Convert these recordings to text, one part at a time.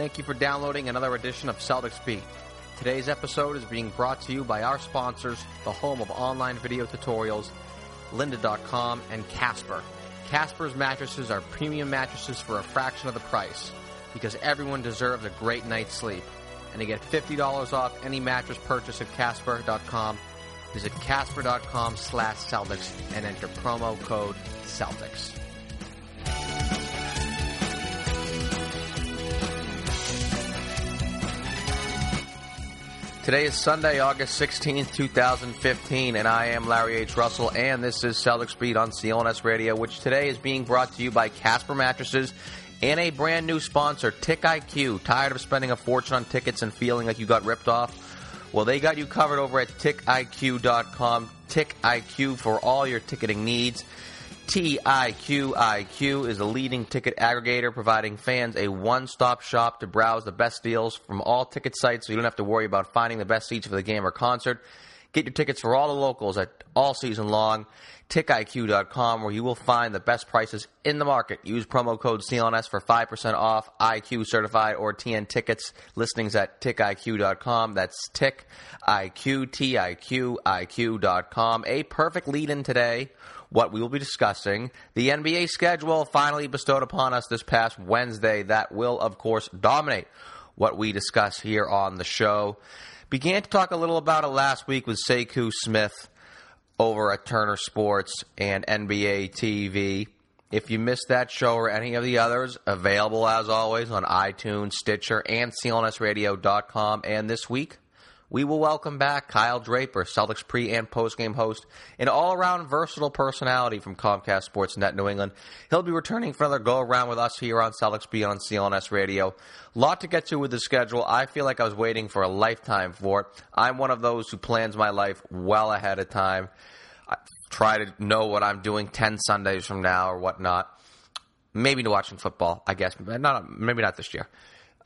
Thank you for downloading another edition of Celtics Beat. Today's episode is being brought to you by our sponsors, the home of online video tutorials, lynda.com and Casper. Casper's mattresses are premium mattresses for a fraction of the price because everyone deserves a great night's sleep. And to get $50 off any mattress purchase at casper.com, visit casper.com slash Celtics and enter promo code Celtics. Today is Sunday, August 16th, 2015, and I am Larry H. Russell, and this is Celtics Beat on CLNS Radio, which today is being brought to you by Casper Mattresses and a brand new sponsor, TiqIQ. Tired of spending a fortune on tickets and feeling like you got ripped off? Well, they got you covered over at tiqiq.com. Tick IQ for all your ticketing needs. TIQIQ is a leading ticket aggregator providing fans a one stop shop to browse the best deals from all ticket sites so you don't have to worry about finding the best seats for the game or concert. Get your tickets for all the locals at all season long. TiqIQ.com where you will find the best prices in the market. Use promo code CLNS for 5% off IQ certified or TN tickets listings at TiqIQ.com. That's Tick, IQ, T-I-Q, IQ.com. A perfect lead in today what we will be discussing. The NBA schedule finally bestowed upon us this past Wednesday that will, of course, dominate what we discuss here on the show. Began to talk a little about it last week with Sekou Smith over at Turner Sports and NBA TV. If you missed that show or any of the others, available as always on iTunes, Stitcher, and CLNSradio.com. And this week, we will welcome back Kyle Draper, Celtics pre and post game host, an all around versatile personality from Comcast Sportsnet New England. He'll be returning for another go around with us here on Celtics Beat on CLNS Radio. Lot to get to with the schedule. I feel like I was waiting for a lifetime for it. I'm one of those who plans my life well ahead of time. I try to know what I'm doing 10 Sundays from now or whatnot. Maybe to watching football, I guess. Not, maybe not this year.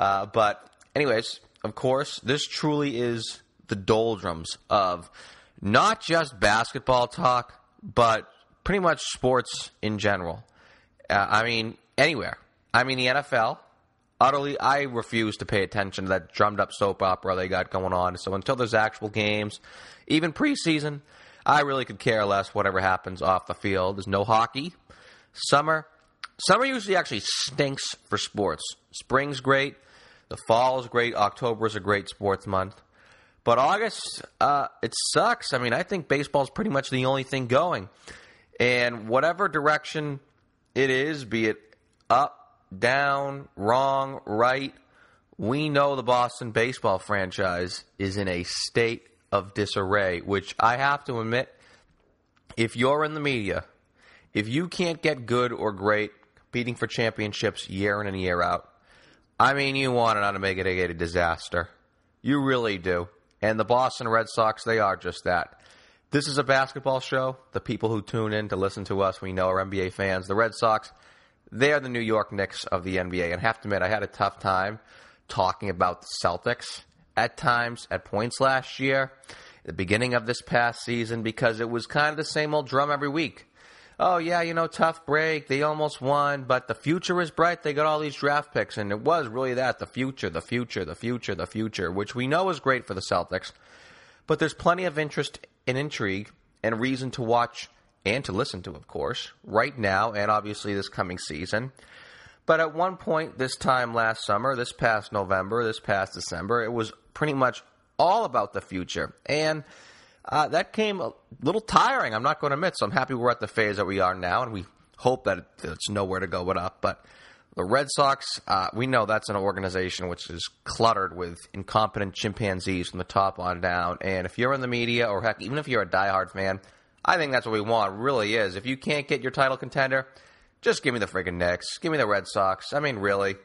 Uh, but, anyways, of course, this truly is the doldrums of not just basketball talk, but pretty much sports in general. Uh, I mean, anywhere. I mean, the NFL. Utterly, I refuse to pay attention to that drummed up soap opera they got going on. So until there's actual games, even preseason, I really could care less whatever happens off the field. There's no hockey. Summer, summer usually actually stinks for sports. Spring's great. The fall is great. October is a great sports month. But August, uh, it sucks. I mean, I think baseball is pretty much the only thing going. And whatever direction it is, be it up, down, wrong, right, we know the Boston baseball franchise is in a state of disarray, which I have to admit, if you're in the media, if you can't get good or great competing for championships year in and year out, I mean, you want it to make it a, a disaster. You really do. And the Boston Red Sox, they are just that. This is a basketball show. The people who tune in to listen to us, we know are NBA fans. The Red Sox, they are the New York Knicks of the NBA. And I have to admit, I had a tough time talking about the Celtics at times, at points last year, the beginning of this past season, because it was kind of the same old drum every week. Oh yeah, you know, tough break. They almost won, but the future is bright. They got all these draft picks, and it was really that the future, the future, the future, the future, which we know is great for the Celtics. But there's plenty of interest and intrigue and reason to watch and to listen to, of course, right now and obviously this coming season. But at one point this time last summer, this past November, this past December, it was pretty much all about the future. And uh, that came a little tiring, I'm not going to admit. So I'm happy we're at the phase that we are now, and we hope that it's nowhere to go but up. But the Red Sox, uh, we know that's an organization which is cluttered with incompetent chimpanzees from the top on down. And if you're in the media, or heck, even if you're a diehard fan, I think that's what we want, really is. If you can't get your title contender, just give me the friggin' Knicks. Give me the Red Sox. I mean, really.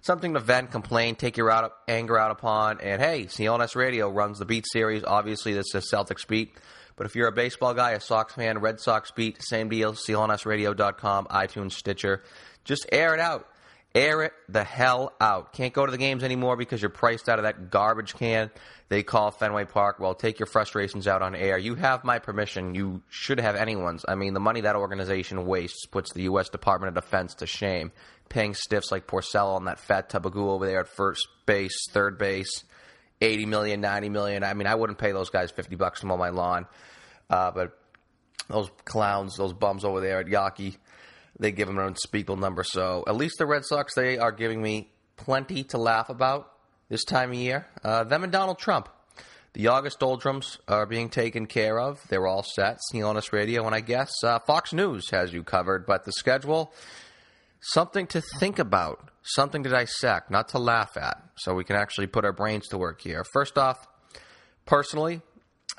Something to vent, complain, take your out, anger out upon. And hey, CLNS Radio runs the Beat series. Obviously, this is Celtics Beat. But if you're a baseball guy, a Sox fan, Red Sox Beat, same deal. CLNSradio.com, iTunes, Stitcher. Just air it out. Air it the hell out. Can't go to the games anymore because you're priced out of that garbage can they call Fenway Park. Well, take your frustrations out on air. You have my permission. You should have anyone's. I mean, the money that organization wastes puts the U.S. Department of Defense to shame. Paying stiffs like Porcello and that fat tub of goo over there at first base, third base, 80 million, 90 million. I mean, I wouldn't pay those guys 50 bucks to mow my lawn. Uh, but those clowns, those bums over there at Yawkey, they give them an unspeakable number. So at least the Red Sox, they are giving me plenty to laugh about this time of year. Uh, them and Donald Trump. The August doldrums are being taken care of. They're all set. CLNS Radio, and I guess uh, Fox News has you covered. But the schedule, something to think about, something to dissect, not to laugh at, so we can actually put our brains to work here. First off, personally,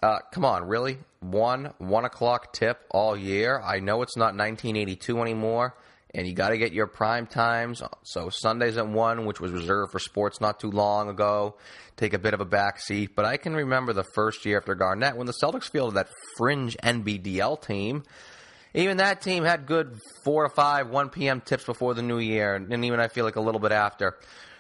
uh, come on, really? One one o'clock tip all year. I know it's not 1982 anymore and you got to get your prime times. So Sundays at one, which was reserved for sports not too long ago, take a bit of a back seat. But I can remember the first year after Garnett when the Celtics fielded that fringe NBDL team. Even that team had good four to five, one p.m. tips before the new year, and even I feel like a little bit after.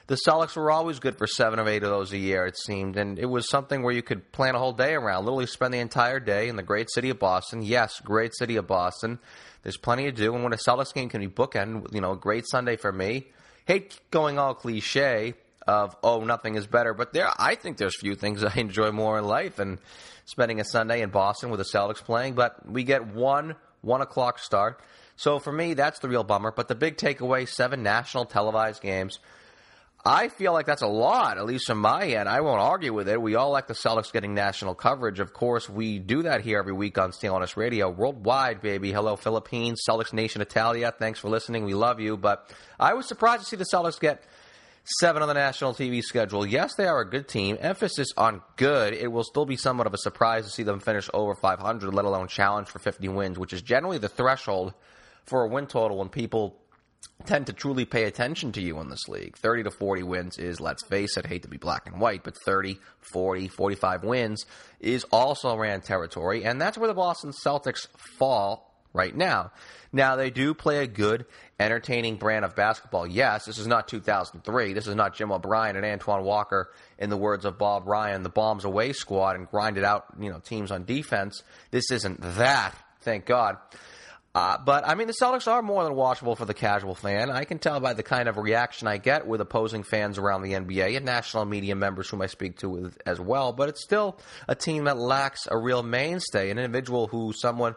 The Celtics were always good for seven or eight of those a year, it seemed, and it was something where you could plan a whole day around. Literally spend the entire day in the great city of Boston. Yes, great city of Boston there's plenty to do, and when a Celtics game can be bookend, you know, a great Sunday for me. Hate going all cliche of oh nothing is better, but there I think there's few things I enjoy more in life than spending a Sunday in Boston with the Celtics playing. But we get one one o'clock start, so for me that's the real bummer. But the big takeaway: seven national televised games. I feel like that's a lot, at least from my end. I won't argue with it. We all like the Celtics getting national coverage. Of course, we do that here every week on CLNS Radio. Worldwide, baby. Hello, Philippines, Celtics Nation Italia. Thanks for listening. We love you. But I was surprised to see the Celtics get seven on the national TV schedule. Yes, they are a good team. Emphasis on good. It will still be somewhat of a surprise to see them finish over 500, let alone challenge for 50 wins, which is generally the threshold for a win total when people tend to truly pay attention to you in this league. 30 to 40 wins is, let's face it, hate to be black and white, but 30, 40, 45 wins is also ran territory, and that's where the Boston Celtics fall right now. Now, they do play a good, entertaining brand of basketball. Yes, this is not 2003. This is not Jim O'Brien and Antoine Walker, in the words of Bob Ryan, the bombs away squad and grinded out, you know, teams on defense. This isn't that, thank God. Uh, but I mean, the Celtics are more than watchable for the casual fan. I can tell by the kind of reaction I get with opposing fans around the NBA and national media members whom I speak to as well. But it's still a team that lacks a real mainstay, an individual who someone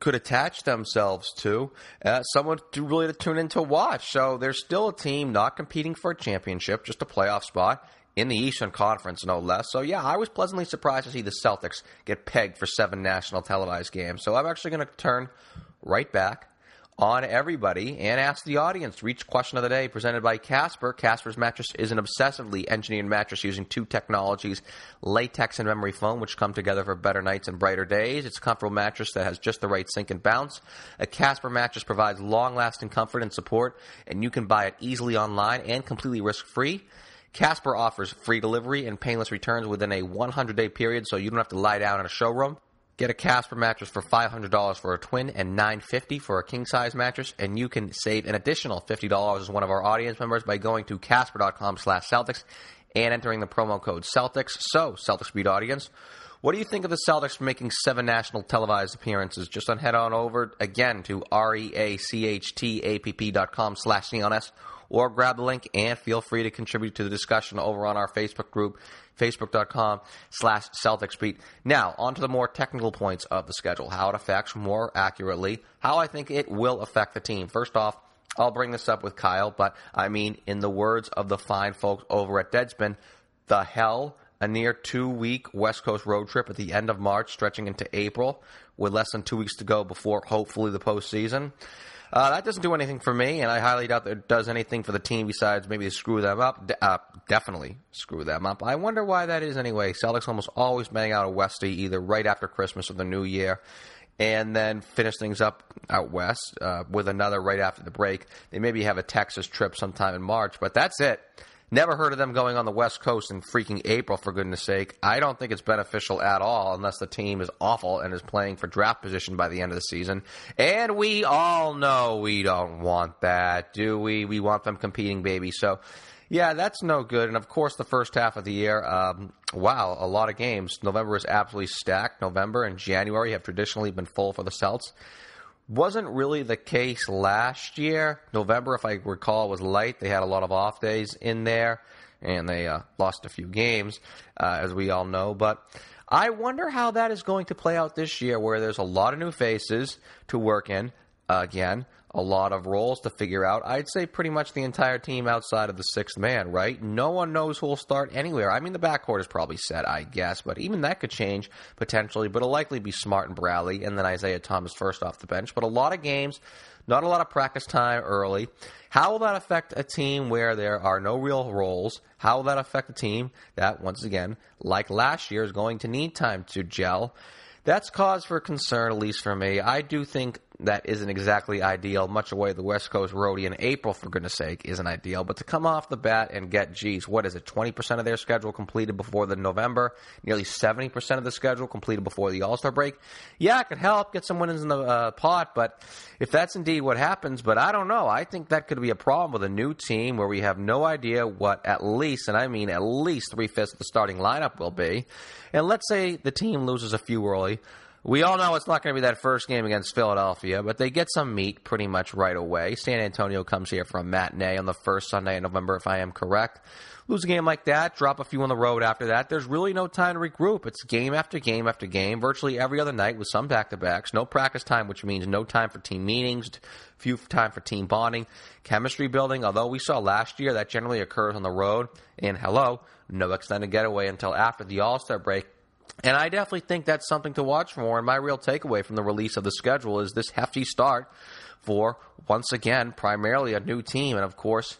could attach themselves to, uh, someone to really to tune in to watch. So there's still a team not competing for a championship, just a playoff spot in the Eastern Conference, no less. So, yeah, I was pleasantly surprised to see the Celtics get pegged for seven national televised games. So, I'm actually going to turn right back on everybody and ask the audience. Reacht question of the day presented by Casper. Casper's mattress is an obsessively engineered mattress using two technologies, latex and memory foam, which come together for better nights and brighter days. It's a comfortable mattress that has just the right sink and bounce. A Casper mattress provides long lasting comfort and support, and you can buy it easily online and completely risk free. Casper offers free delivery and painless returns within a 100 day period, so you don't have to lie down in a showroom. Get a Casper mattress for $500 for a twin and 950 for a king size mattress, and you can save an additional $50 as one of our audience members by going to casper.com slash Celtics and entering the promo code Celtics. So, Celtics Beat audience, What do you think of the Celtics making seven national televised appearances? Just on head on over again to R-E-A-C-H-T-A-P-P.com slash CNS or grab the link and feel free to contribute to the discussion over on our Facebook group, facebook.com slash Celtics Beat. Now, on to the more technical points of the schedule, how it affects more accurately, how I think it will affect the team. First off, I'll bring this up with Kyle, but I mean, in the words of the fine folks over at Deadspin, the hell a near two week West Coast road trip at the end of March, stretching into April, with less than two weeks to go before hopefully the postseason. Uh, that doesn't do anything for me, and I highly doubt that it does anything for the team besides maybe screw them up. De- uh, definitely screw them up. I wonder why that is anyway. Celtics almost always bang out a Westie either right after Christmas or the New Year and then finish things up out west uh, with another right after the break. They maybe have a Texas trip sometime in March, but that's it. Never heard of them going on the West Coast in freaking April, for goodness sake. I don't think it's beneficial at all unless the team is awful and is playing for draft position by the end of the season. And we all know we don't want that, do we? We want them competing, baby. So, yeah, that's no good. And of course, the first half of the year, um, wow, a lot of games. November is absolutely stacked. November and January have traditionally been full for the Celts. Wasn't really the case last year. November, if I recall, was light. They had a lot of off days in there, and they uh, lost a few games, uh, as we all know. But I wonder how that is going to play out this year, where there's a lot of new faces to work in. Uh, again, a lot of roles to figure out. I'd say pretty much the entire team outside of the sixth man, right? No one knows who will start anywhere. I mean, the backcourt is probably set, I guess, but even that could change potentially. But it'll likely be Smart and Bradley, and then Isaiah Thomas first off the bench. But a lot of games, not a lot of practice time early. How will that affect a team where there are no real roles? How will that affect a team that, once again, like last year, is going to need time to gel? That's cause for concern, at least for me. I do think that isn't exactly ideal. Much away the West Coast roadie in April, for goodness sake, isn't ideal. But to come off the bat and get, geez, what is it, 20% of their schedule completed before the November, nearly 70% of the schedule completed before the All Star break, yeah, it could help get some wins in the uh, pot. But if that's indeed what happens, but I don't know. I think that could be a problem with a new team where we have no idea what at least, and I mean at least three fifths of the starting lineup will be. And let's say the team loses a few early. We all know it's not going to be that first game against Philadelphia, but they get some meat pretty much right away. San Antonio comes here for a matinee on the first Sunday in November, if I am correct. Lose a game like that, drop a few on the road after that. There's really no time to regroup. It's game after game after game, virtually every other night with some back to backs. No practice time, which means no time for team meetings, few time for team bonding, chemistry building. Although we saw last year that generally occurs on the road. And hello, no extended getaway until after the All Star break and I definitely think that's something to watch for. And my real takeaway from the release of the schedule is this hefty start for, once again, primarily a new team. And of course,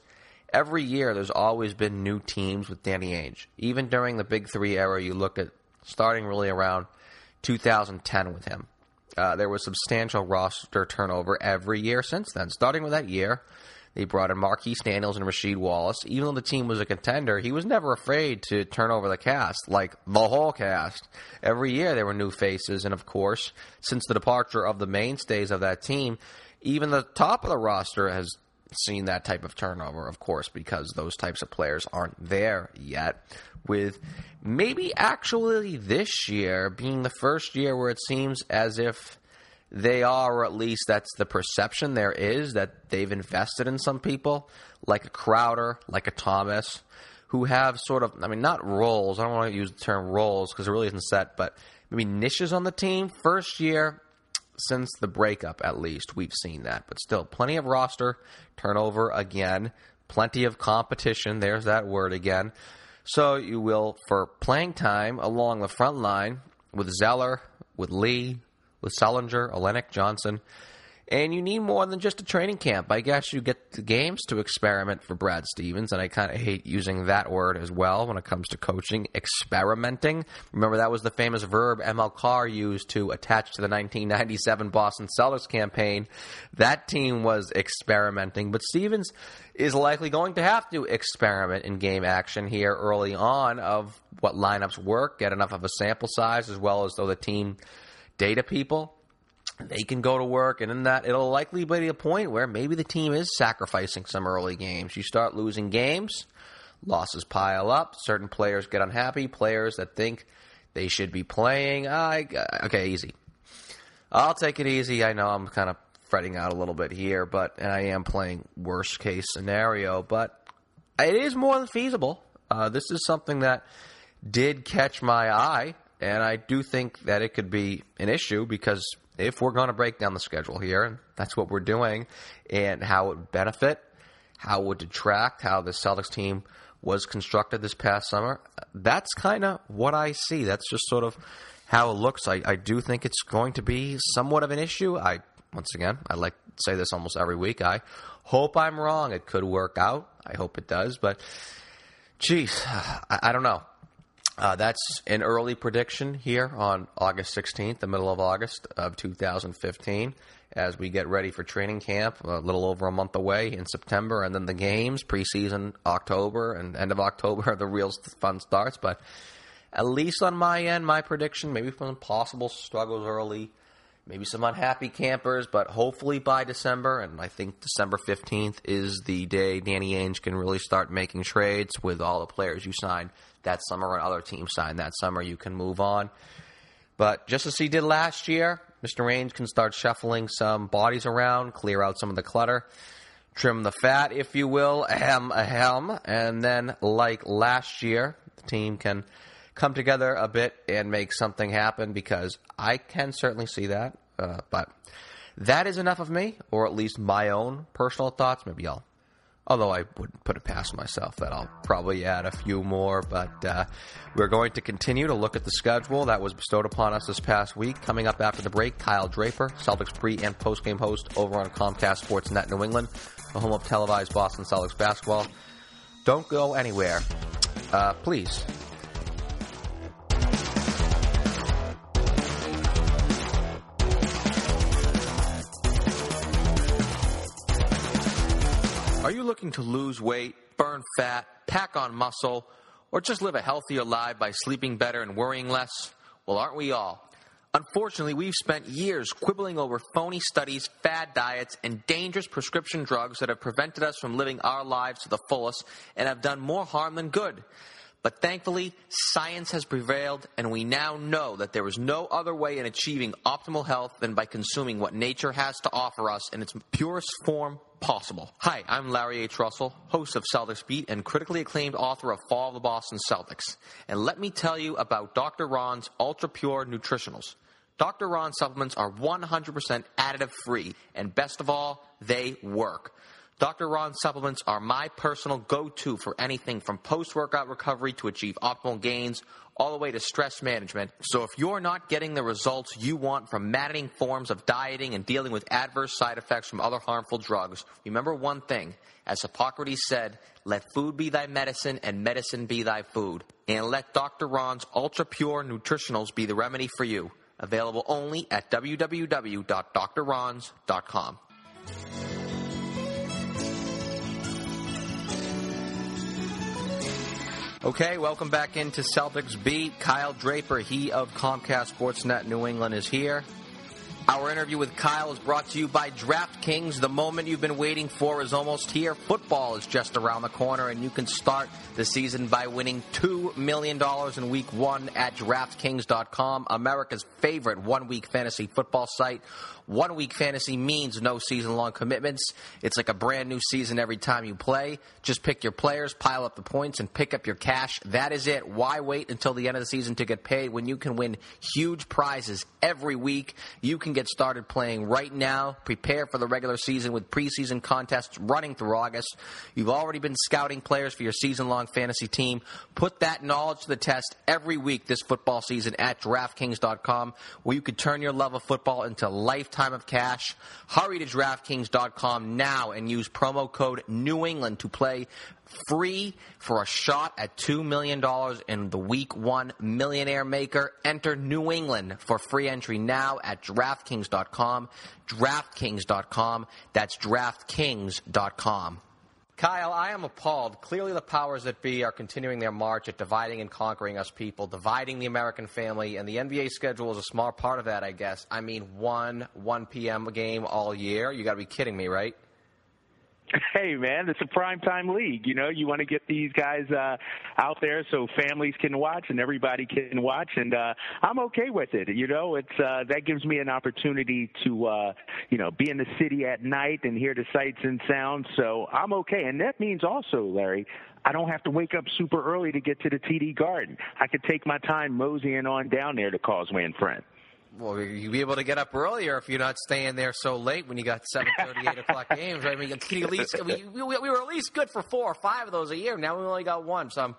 every year there's always been new teams with Danny Ainge. Even during the Big Three era, you look at starting really around 2010 with him. Uh, there was substantial roster turnover every year since then. Starting with that year, they brought in Marquis Daniels and Rasheed Wallace. Even though the team was a contender, he was never afraid to turn over the cast, like the whole cast. Every year there were new faces, and of course, since the departure of the mainstays of that team, even the top of the roster has seen that type of turnover, of course, because those types of players aren't there yet. With maybe actually this year being the first year where it seems as if they are, or at least that's the perception there is, that they've invested in some people, like a Crowder, like a Thomas, who have sort of, I mean, not roles. I don't want to use the term roles because it really isn't set, but maybe niches on the team. First year since the breakup, at least, we've seen that. But still, plenty of roster turnover again, plenty of competition. There's that word again. So you will, for playing time along the front line with Zeller, with Lee, with Sullinger, Olynyk, Johnson. And you need more than just a training camp. I guess you get the games to experiment for Brad Stevens, and I kind of hate using that word as well when it comes to coaching. Experimenting. Remember, that was the famous verb ML Carr used to attach to the 1997 Boston Celtics campaign. That team was experimenting, but Stevens is likely going to have to experiment in game action here early on of what lineups work, get enough of a sample size, as well as though the team data people. They can go to work, and in that, it'll likely be a point where maybe the team is sacrificing some early games. You start losing games, losses pile up, certain players get unhappy, players that think they should be playing. I, okay, easy. I'll take it easy. I know I'm kind of fretting out a little bit here, but and I am playing worst case scenario, but it is more than feasible. Uh, this is something that did catch my eye, and I do think that it could be an issue because if we're going to break down the schedule here, and that's what we're doing, and how it would benefit, how it would detract, how the Celtics team was constructed this past summer, that's kind of what I see. That's just sort of how it looks. I, I do think it's going to be somewhat of an issue. I once again, I like to say this almost every week. I hope I'm wrong. It could work out. I hope it does. But, geez, I, I don't know. Uh, that's an early prediction here on August 16th, the middle of August of 2015, as we get ready for training camp, a little over a month away in September, and then the games, preseason October, and end of October, the real fun starts. But at least on my end, my prediction, maybe some possible struggles early, maybe some unhappy campers, but hopefully by December, and I think December 15th is the day Danny Ainge can really start making trades with all the players you signed that summer and other teams signed that summer. You can move on. But just as he did last year, Mr. Ainge can start shuffling some bodies around, clear out some of the clutter, trim the fat, if you will, ahem, ahem, and then, like last year, the team can come together a bit and make something happen because I can certainly see that. Uh, but that is enough of me, or at least my own personal thoughts. Maybe I'll, although I wouldn't put it past myself that I'll probably add a few more. But uh, we're going to continue to look at the schedule that was bestowed upon us this past week. Coming up after the break, Kyle Draper, Celtics pre and post game host over on Comcast Sportsnet New England, the home of televised Boston Celtics basketball. Don't go anywhere. Uh, please Are you looking to lose weight, burn fat, pack on muscle, or just live a healthier life by sleeping better and worrying less? Well, aren't we all? Unfortunately, we've spent years quibbling over phony studies, fad diets, and dangerous prescription drugs that have prevented us from living our lives to the fullest and have done more harm than good. But thankfully, science has prevailed, and we now know that there is no other way in achieving optimal health than by consuming what nature has to offer us in its purest form possible. Hi, I'm Larry H. Russell, host of Celtics Beat and critically acclaimed author of Fall of the Boston Celtics. And let me tell you about Dr. Ron's Ultra Pure Nutritionals. Dr. Ron supplements are 100% additive free, and best of all, they work. Dr. Ron supplements are my personal go to for anything from post workout recovery to achieve optimal gains, all the way to stress management. So if you're not getting the results you want from maddening forms of dieting and dealing with adverse side effects from other harmful drugs, remember one thing. As Hippocrates said, let food be thy medicine and medicine be thy food. And let Dr. Ron's ultra pure nutritionals be the remedy for you. Available only at www.drrons.com. Okay, welcome back into Celtics Beat. Kyle Draper, he of Comcast Sportsnet New England, is here. Our interview with Kyle is brought to you by DraftKings. The moment you've been waiting for is almost here. Football is just around the corner, and you can start the season by winning $2 million in week one at DraftKings.com, America's favorite one week fantasy football site. One week fantasy means no season long commitments. It's like a brand new season every time you play. Just pick your players, pile up the points, and pick up your cash. That is it. Why wait until the end of the season to get paid when you can win huge prizes every week? You can get started playing right now. Prepare for the regular season with preseason contests running through August. You've already been scouting players for your season long fantasy team. Put that knowledge to the test every week this football season at DraftKings.com, where you could turn your love of football into lifetime time of cash. Hurry to DraftKings.com now and use promo code New England to play free for a shot at $2 million in the Week 1 Millionaire Maker. Enter New England for free entry now at DraftKings.com. DraftKings.com. That's DraftKings.com. Kyle, I am appalled. Clearly, the powers that be are continuing their march at dividing and conquering us people, dividing the American family, and the NBA schedule is a small part of that, I guess. I mean, one 1 p.m. game all year. You got to be kidding me, right? Hey man, it's a prime time league. You know, you want to get these guys uh, out there so families can watch and everybody can watch, and uh, I'm okay with it. You know, it's uh, that gives me an opportunity to, uh, you know, be in the city at night and hear the sights and sounds. So I'm okay, and that means also, Larry, I don't have to wake up super early to get to the TD Garden. I could take my time moseying on down there to Causeway and Friend. Well, you'll be able to get up earlier if you're not staying there so late when you got 7:30, 8 o'clock games. Right? I mean, at least we, we, we were at least good for four or five of those a year. Now we only got one, so I'm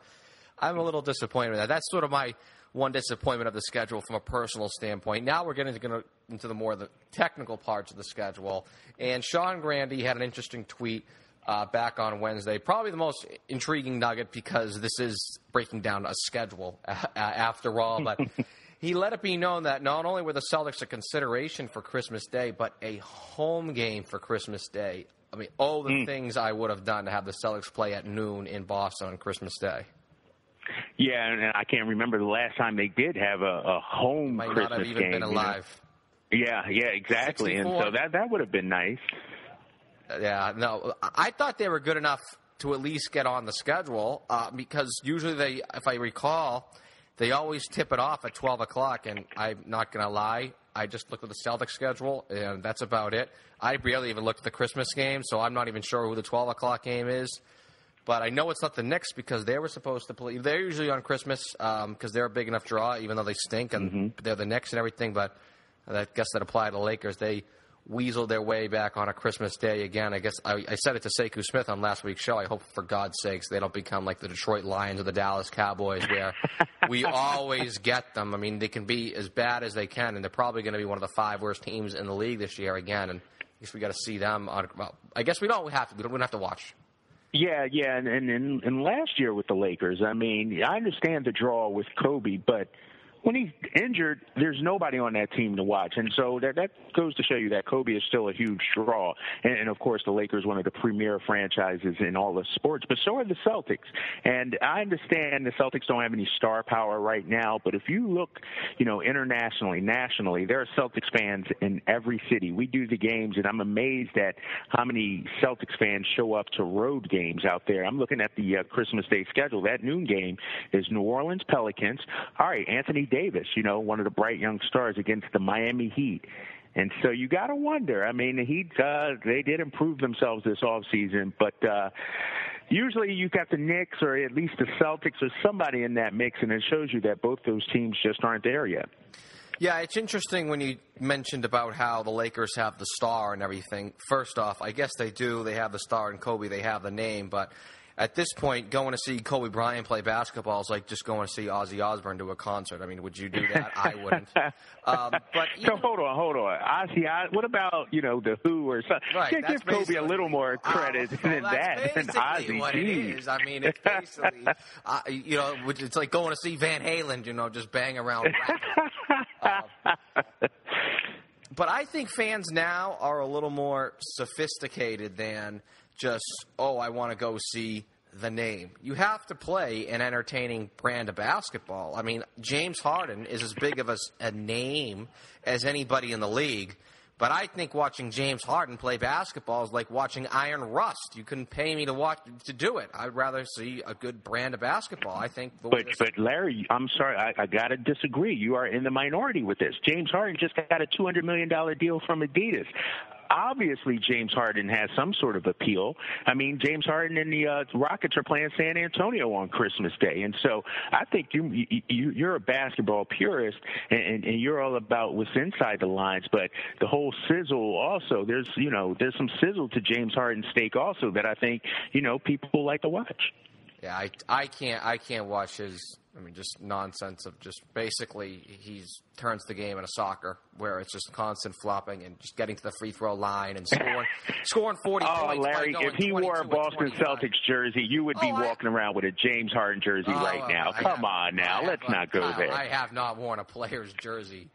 I'm a little disappointed with that. That's sort of my one disappointment of the schedule from a personal standpoint. Now we're getting into the more the technical parts of the schedule. And Sean Grande had an interesting tweet uh, back on Wednesday. Probably the most intriguing nugget because this is breaking down a schedule uh, after all. But he let it be known that not only were the Celtics a consideration for Christmas Day, but a home game for Christmas Day. I mean, all the mm. things I would have done to have the Celtics play at noon in Boston on Christmas Day. Yeah, and I can't remember the last time they did have a, a home Might Christmas not have even game. been alive. You know? Yeah, yeah, exactly. 64. And so that that would have been nice. Yeah, no, I thought they were good enough to at least get on the schedule uh, because usually they, if I recall, they always tip it off at 12 o'clock, and I'm not going to lie. I just looked at the Celtics schedule, and that's about it. I barely even looked at the Christmas game, so I'm not even sure who the 12 o'clock game is. But I know it's not the Knicks because they were supposed to play. They're usually on Christmas because um, they're a big enough draw, even though they stink and mm-hmm. they're the Knicks and everything. But I guess that apply to the Lakers. They weasel their way back on a Christmas day again. I guess I, I, said it to Sekou Smith on last week's show. I hope, for God's sakes, they don't become like the Detroit Lions or the Dallas Cowboys, where we always get them. I mean, they can be as bad as they can, and they're probably going to be one of the five worst teams in the league this year again. And I guess we got to see them. On, well, I guess we don't have to. We don't, we don't have to watch. Yeah, yeah, and, and and last year with the Lakers, I mean, I understand the draw with Kobe, but when he's injured, there's nobody on that team to watch, and so that that goes to show you that Kobe is still a huge draw. And, and of course, the Lakers one of the premier franchises in all of sports, but so are the Celtics. And I understand the Celtics don't have any star power right now, but if you look, you know, internationally, nationally, there are Celtics fans in every city. We do the games, and I'm amazed at how many Celtics fans show up to road games out there. I'm looking at the uh, Christmas Day schedule. That noon game is New Orleans Pelicans. All right, Anthony Davis, you know, one of the bright young stars against the Miami Heat. And so you got to wonder. I mean, the Heat uh, they did improve themselves this off season, but uh, usually you got the Knicks or at least the Celtics or somebody in that mix, and it shows you that both those teams just aren't there yet. Yeah, it's interesting when you mentioned about how the Lakers have the star and everything. First off, I guess they do. They have the star and Kobe. They have the name, but at this point, going to see Kobe Bryant play basketball is like just going to see Ozzy Osbourne do a concert. I mean, would you do that? I wouldn't. Um, but so hold on, hold on. Ozzy, what about you know the Who or something? Right, give Kobe a little more credit uh, than that. Than Ozzy, what geez. it is. I mean, it's basically uh, you know, it's like going to see Van Halen. You know, just bang around. uh, but I think fans now are a little more sophisticated than just, oh, I want to go see the name. You have to play an entertaining brand of basketball. I mean, James Harden is as big of a, a name as anybody in the league. But I think watching James Harden play basketball is like watching Iron Rust. You couldn't pay me to watch to do it. I'd rather see a good brand of basketball. I think. But but Larry, I'm sorry, I, I got to disagree. You are in the minority with this. James Harden just got a 200 million dollar deal from Adidas obviously James Harden has some sort of appeal. I mean, James Harden and the uh, Rockets are playing San Antonio on Christmas Day, and so I think you, you you're a basketball purist, and, and you're all about what's inside the lines. But the whole sizzle also, there's you know there's some sizzle to James Harden's steak also that I think you know people like to watch. Yeah, I, I can't I can't watch his I mean, just nonsense of just basically he's turns the game into soccer where it's just constant flopping and just getting to the free throw line and scoring scoring forty oh, points. Larry, if he wore a Boston Celtics jersey, you would be oh, walking around with a James Harden jersey oh, right now. I Come have, on now, have, let's not go I, there. I have not worn a player's jersey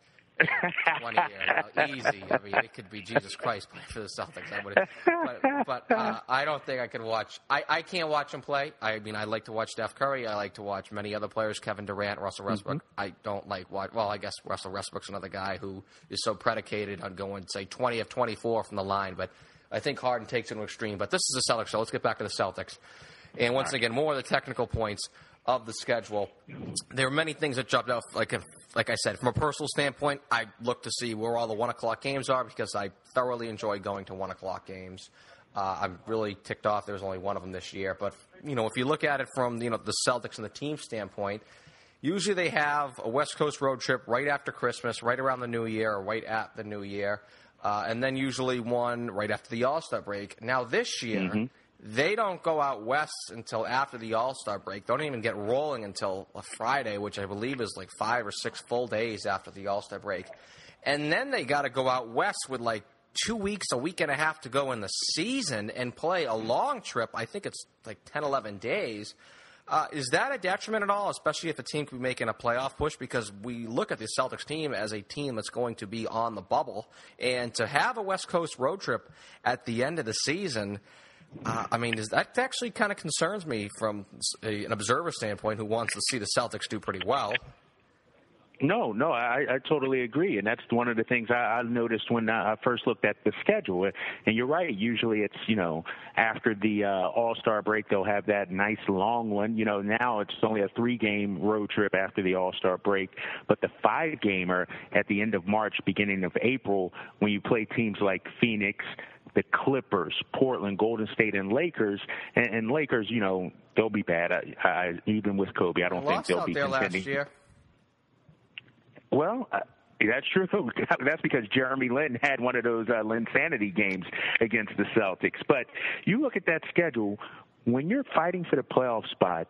20 years. Easy. I mean, it could be Jesus Christ playing for the Celtics. I would, but, but uh, I don't think I could watch. I, I can't watch him play. I mean, I like to watch Steph Curry. I like to watch many other players, Kevin Durant, Russell mm-hmm. Westbrook. Mm-hmm. I don't like watch. Well, I guess Russell Westbrook's another guy who is so predicated on going say 20 of 24 from the line, but. I think Harden takes it to an extreme. But this is the Celtics, so let's get back to the Celtics. And once again, more of the technical points of the schedule. There are many things that jumped out. Like like I said, from a personal standpoint, I look to see where all the one o'clock games are because I thoroughly enjoy going to one o'clock games. Uh, I'm really ticked off. There's only one of them this year, but you know, if you look at it from you know the Celtics and the team standpoint, usually they have a West Coast road trip right after Christmas, right around the New Year, or right at the New Year, uh, and then usually one right after the All Star break. Now this year. Mm-hmm they don't go out west until after the All Star break. They don't even get rolling until a Friday, which I believe is like five or six full days after the All Star break. And then they got to go out west with like two weeks, a week and a half to go in the season and play a long trip. I think it's like 10, 11 days. Uh, is that a detriment at all, especially if a team could be making a playoff push? Because we look at the Celtics team as a team that's going to be on the bubble, and to have a West Coast road trip at the end of the season, uh, I mean, that actually kind of concerns me from a, an observer standpoint who wants to see the Celtics do pretty well. No, no, I, I totally agree, and that's one of the things I, I noticed when I first looked at the schedule. And you're right. Usually, it's you know after the uh, All Star break, they'll have that nice long one. You know, now it's only a three game road trip after the All Star break, but the five gamer at the end of March, beginning of April, when you play teams like Phoenix the Clippers, Portland, Golden State, and Lakers. And, and Lakers, you know, they'll be bad. I, I, even with Kobe, I don't think they'll be there contending. Last year. Well. Uh, that's true. That's because Jeremy Lin had one of those uh, Linsanity games against the Celtics. But you look at that schedule, when you're fighting for the playoff spot,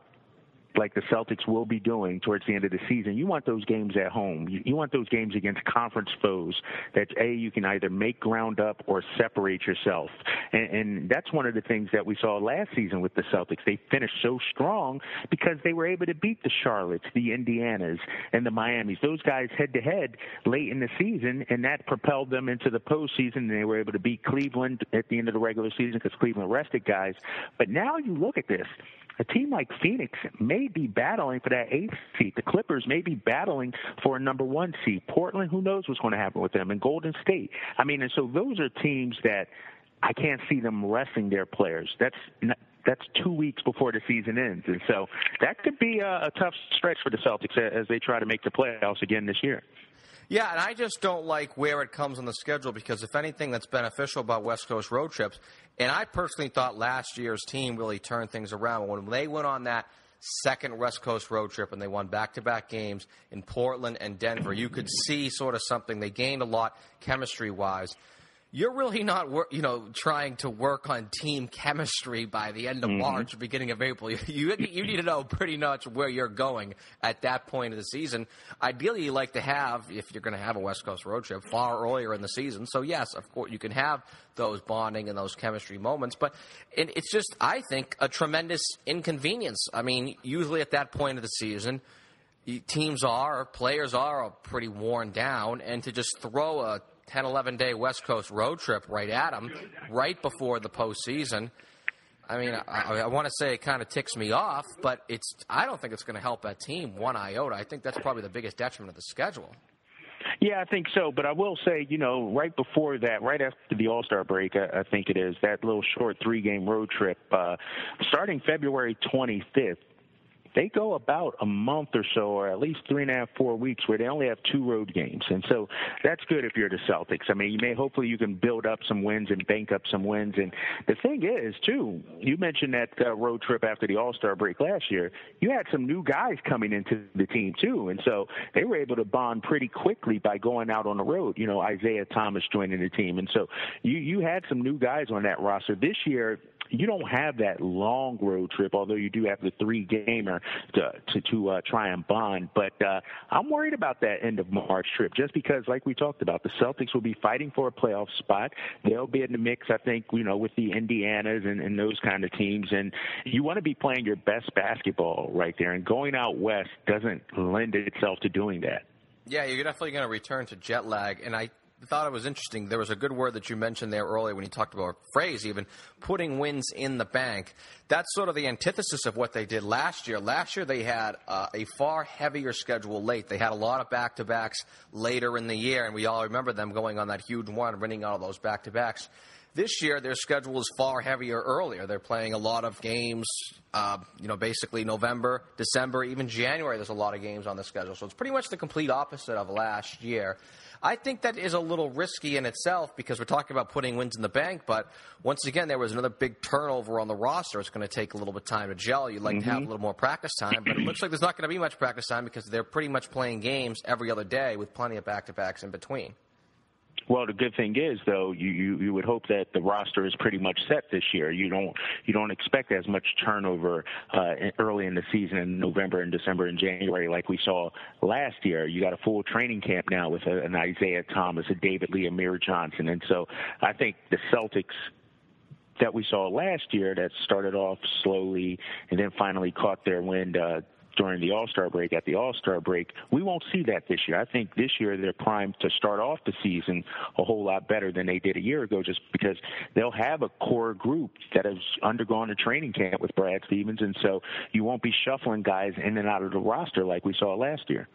like the Celtics will be doing towards the end of the season, you want those games at home. You, you want those games against conference foes that a you can either make ground up or separate yourself. And, and that's one of the things that we saw last season with the Celtics. They finished so strong because they were able to beat the Charlottes, the Indianas, and the Miamis. Those guys head to head late in the season, and that propelled them into the postseason. And they were able to beat Cleveland at the end of the regular season because Cleveland rested guys. But now you look at this a team like Phoenix may be battling for that eighth seat. The Clippers may be battling for a number one seat. Portland, who knows what's going to happen with them? And Golden State. I mean, and so those are teams that I can't see them resting their players. That's not, that's two weeks before the season ends, and so that could be a, a tough stretch for the Celtics as they try to make the playoffs again this year. Yeah, and I just don't like where it comes on the schedule because if anything that's beneficial about West Coast road trips, and I personally thought last year's team really turned things around. When they went on that second West Coast road trip and they won back-to-back games in Portland and Denver. You could see sort of something. They gained a lot chemistry-wise you're really not, you know, trying to work on team chemistry by the end of mm-hmm. March, beginning of April. You, you need to know pretty much where you're going at that point of the season. Ideally, you like to have, if you're going to have a West Coast road trip, far earlier in the season. So yes, of course, you can have those bonding and those chemistry moments, but it, it's just, I think, a tremendous inconvenience. I mean, usually at that point of the season teams are, players are pretty worn down, and to just throw a 10, 11 day West Coast road trip right at them, right before the postseason. I mean, I, I want to say it kind of ticks me off, but it's I don't think it's going to help that team one iota. I think that's probably the biggest detriment of the schedule. Yeah, I think so. But I will say, you know, right before that, right after the All Star break, I, I think it is that little short three game road trip, uh, starting February 25th they go about a month or so, or at least three and a half, four weeks, where they only have two road games, and so that's good if you're the Celtics. I mean, you may hopefully you can build up some wins and bank up some wins. And the thing is, too, you mentioned that uh, road trip after the All Star break last year. You had some new guys coming into the team too, and so they were able to bond pretty quickly by going out on the road. You know, Isaiah Thomas joining the team, and so you you had some new guys on that roster this year you don't have that long road trip, although you do have the three gamer to to, to uh, try and bond. But uh, I'm worried about that end of March trip, just because, like we talked about, the Celtics will be fighting for a playoff spot. They'll be in the mix, I think, you know, with the Indianas and, and those kind of teams. And you want to be playing your best basketball right there. And going out west doesn't lend itself to doing that. Yeah, you're definitely going to return to jet lag, and I thought it was interesting. There was a good word that you mentioned there earlier when you talked about a phrase, even putting wins in the bank. That's sort of the antithesis of what they did last year. Last year they had uh, a far heavier schedule late. They had a lot of back to backs later in the year, and we all remember them going on that huge one, winning all those back to backs. This year, their schedule is far heavier earlier. They're playing a lot of games, uh, you know, basically November, December, even January. There's a lot of games on the schedule, so it's pretty much the complete opposite of last year. I think that is a little risky in itself because we're talking about putting wins in the bank, but once again, there was another big turnover on the roster. It's going to take a little bit of time to gel. You'd like mm-hmm. to have a mm-hmm. little more practice time, but it looks like there's not going to be much practice time because they're pretty much playing games every other day with plenty of back to backs in between. Well, the good thing is, though, you, you you would hope that the roster is pretty much set this year. You don't you don't expect as much turnover uh, early in the season in November and December and January like we saw last year. You got a full training camp now with a, an Isaiah Thomas, a David Lee, Amir Johnson, and so I think the Celtics that we saw last year that started off slowly and then finally caught their wind uh, during the All Star break at the All Star break. We won't see that this year. I think this year they're primed to start off the season a whole lot better than they did a year ago, just because they'll have a core group that has undergone a training camp with Brad Stevens, and so you won't be shuffling guys in and out of the roster like we saw last year.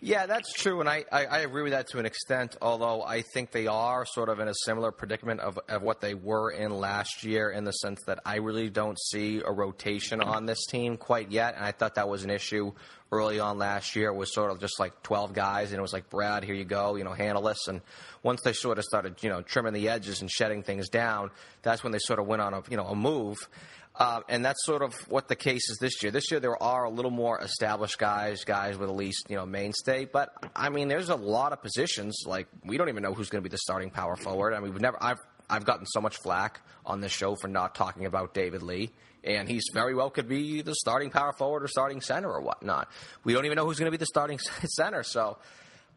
Yeah, that's true, and I, I, I, agree with that to an extent. Although I think they are sort of in a similar predicament of, of what they were in last year, in the sense that I really don't see a rotation on this team quite yet. And I thought that was an issue early on last year. Was sort of just like twelve guys, and it was like Brad, here you go, you know, handle this. And once they sort of started, you know, trimming the edges and shedding things down, that's when they sort of went on a you know a move. Uh, and that's sort of what the case is this year. This year there are a little more established guys, guys with at least you know mainstay. But I mean, there's a lot of positions like we don't even know who's going to be the starting power forward. I mean, we've never. I've I've gotten so much flack on this show for not talking about David Lee, and he's very well could be the starting power forward or starting center or whatnot. We don't even know who's going to be the starting center. So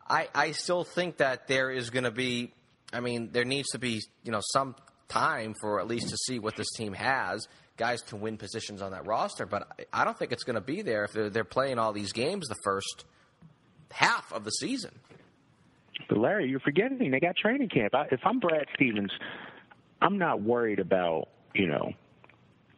I I still think that there is going to be. I mean, there needs to be you know some time for at least to see what this team has guys to win positions on that roster, but I don't think it's going to be there if they're, they're playing all these games the first half of the season. But Larry, you're forgetting they got training camp. I, if I'm Brad Stevens, I'm not worried about you know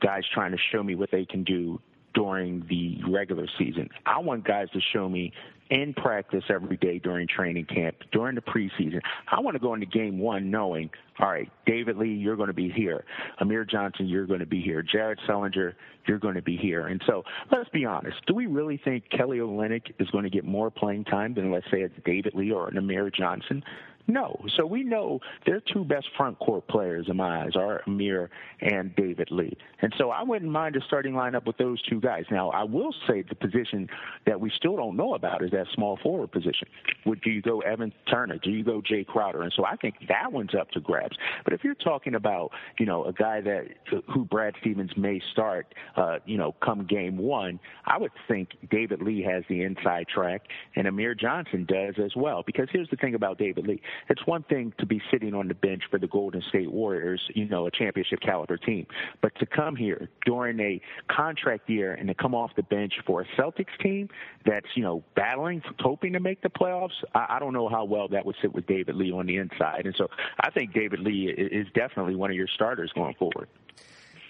guys trying to show me what they can do during the regular season. I want guys to show me in practice every day during training camp, during the preseason. I want to go into game one knowing, all right, David Lee, you're going to be here. Amir Johnson, you're going to be here. Jared Sullinger, you're going to be here. And so let's be honest. Do we really think Kelly Olynyk is going to get more playing time than, let's say, it's David Lee or an Amir Johnson? No. So we know their two best front court players in my eyes are Amir and David Lee. And so I wouldn't mind a starting lineup with those two guys. Now, I will say the position that we still don't know about is that small forward position. Would, do you go Evan Turner? Do you go Jay Crowder? And so I think that one's up to grabs. But if you're talking about, you know, a guy that who Brad Stevens may start, uh, you know, come game one, I would think David Lee has the inside track and Amir Johnson does as well. Because here's the thing about David Lee it's one thing to be sitting on the bench for the Golden State Warriors, you know, a championship caliber team, but to come here during a contract year and to come off the bench for a Celtics team that's, you know, battling, hoping to make the playoffs, I, I don't know how well that would sit with David Lee on the inside. And so I think David Lee is definitely one of your starters going forward.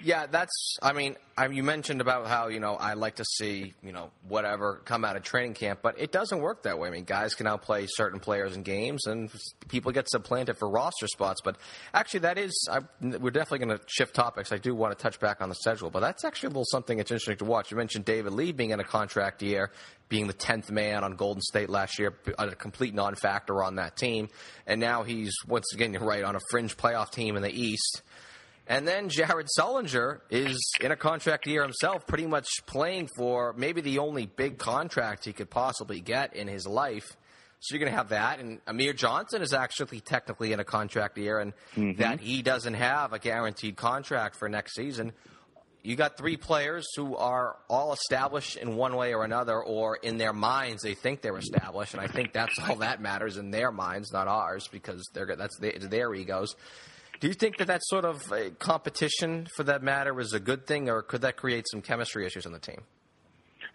Yeah, that's. I mean, I, you mentioned about how you know I like to see you know whatever come out of training camp, but it doesn't work that way. I mean, guys can outplay certain players in games, and people get supplanted for roster spots. But actually, that is. I, we're definitely going to shift topics. I do want to touch back on the schedule, but that's actually a little something that's interesting to watch. You mentioned David Lee being in a contract year, being the tenth man on Golden State last year, a complete non-factor on that team, and now he's once again you're right on a fringe playoff team in the East. And then Jared Sullinger is in a contract year himself, pretty much playing for maybe the only big contract he could possibly get in his life. So you're going to have that. And Amir Johnson is actually technically in a contract year, and mm-hmm. that he doesn't have a guaranteed contract for next season. You got three players who are all established in one way or another, or in their minds they think they're established, and I think that's all that matters in their minds, not ours, because they're that's their egos. Do you think that that sort of uh, competition, for that matter, is a good thing, or could that create some chemistry issues on the team?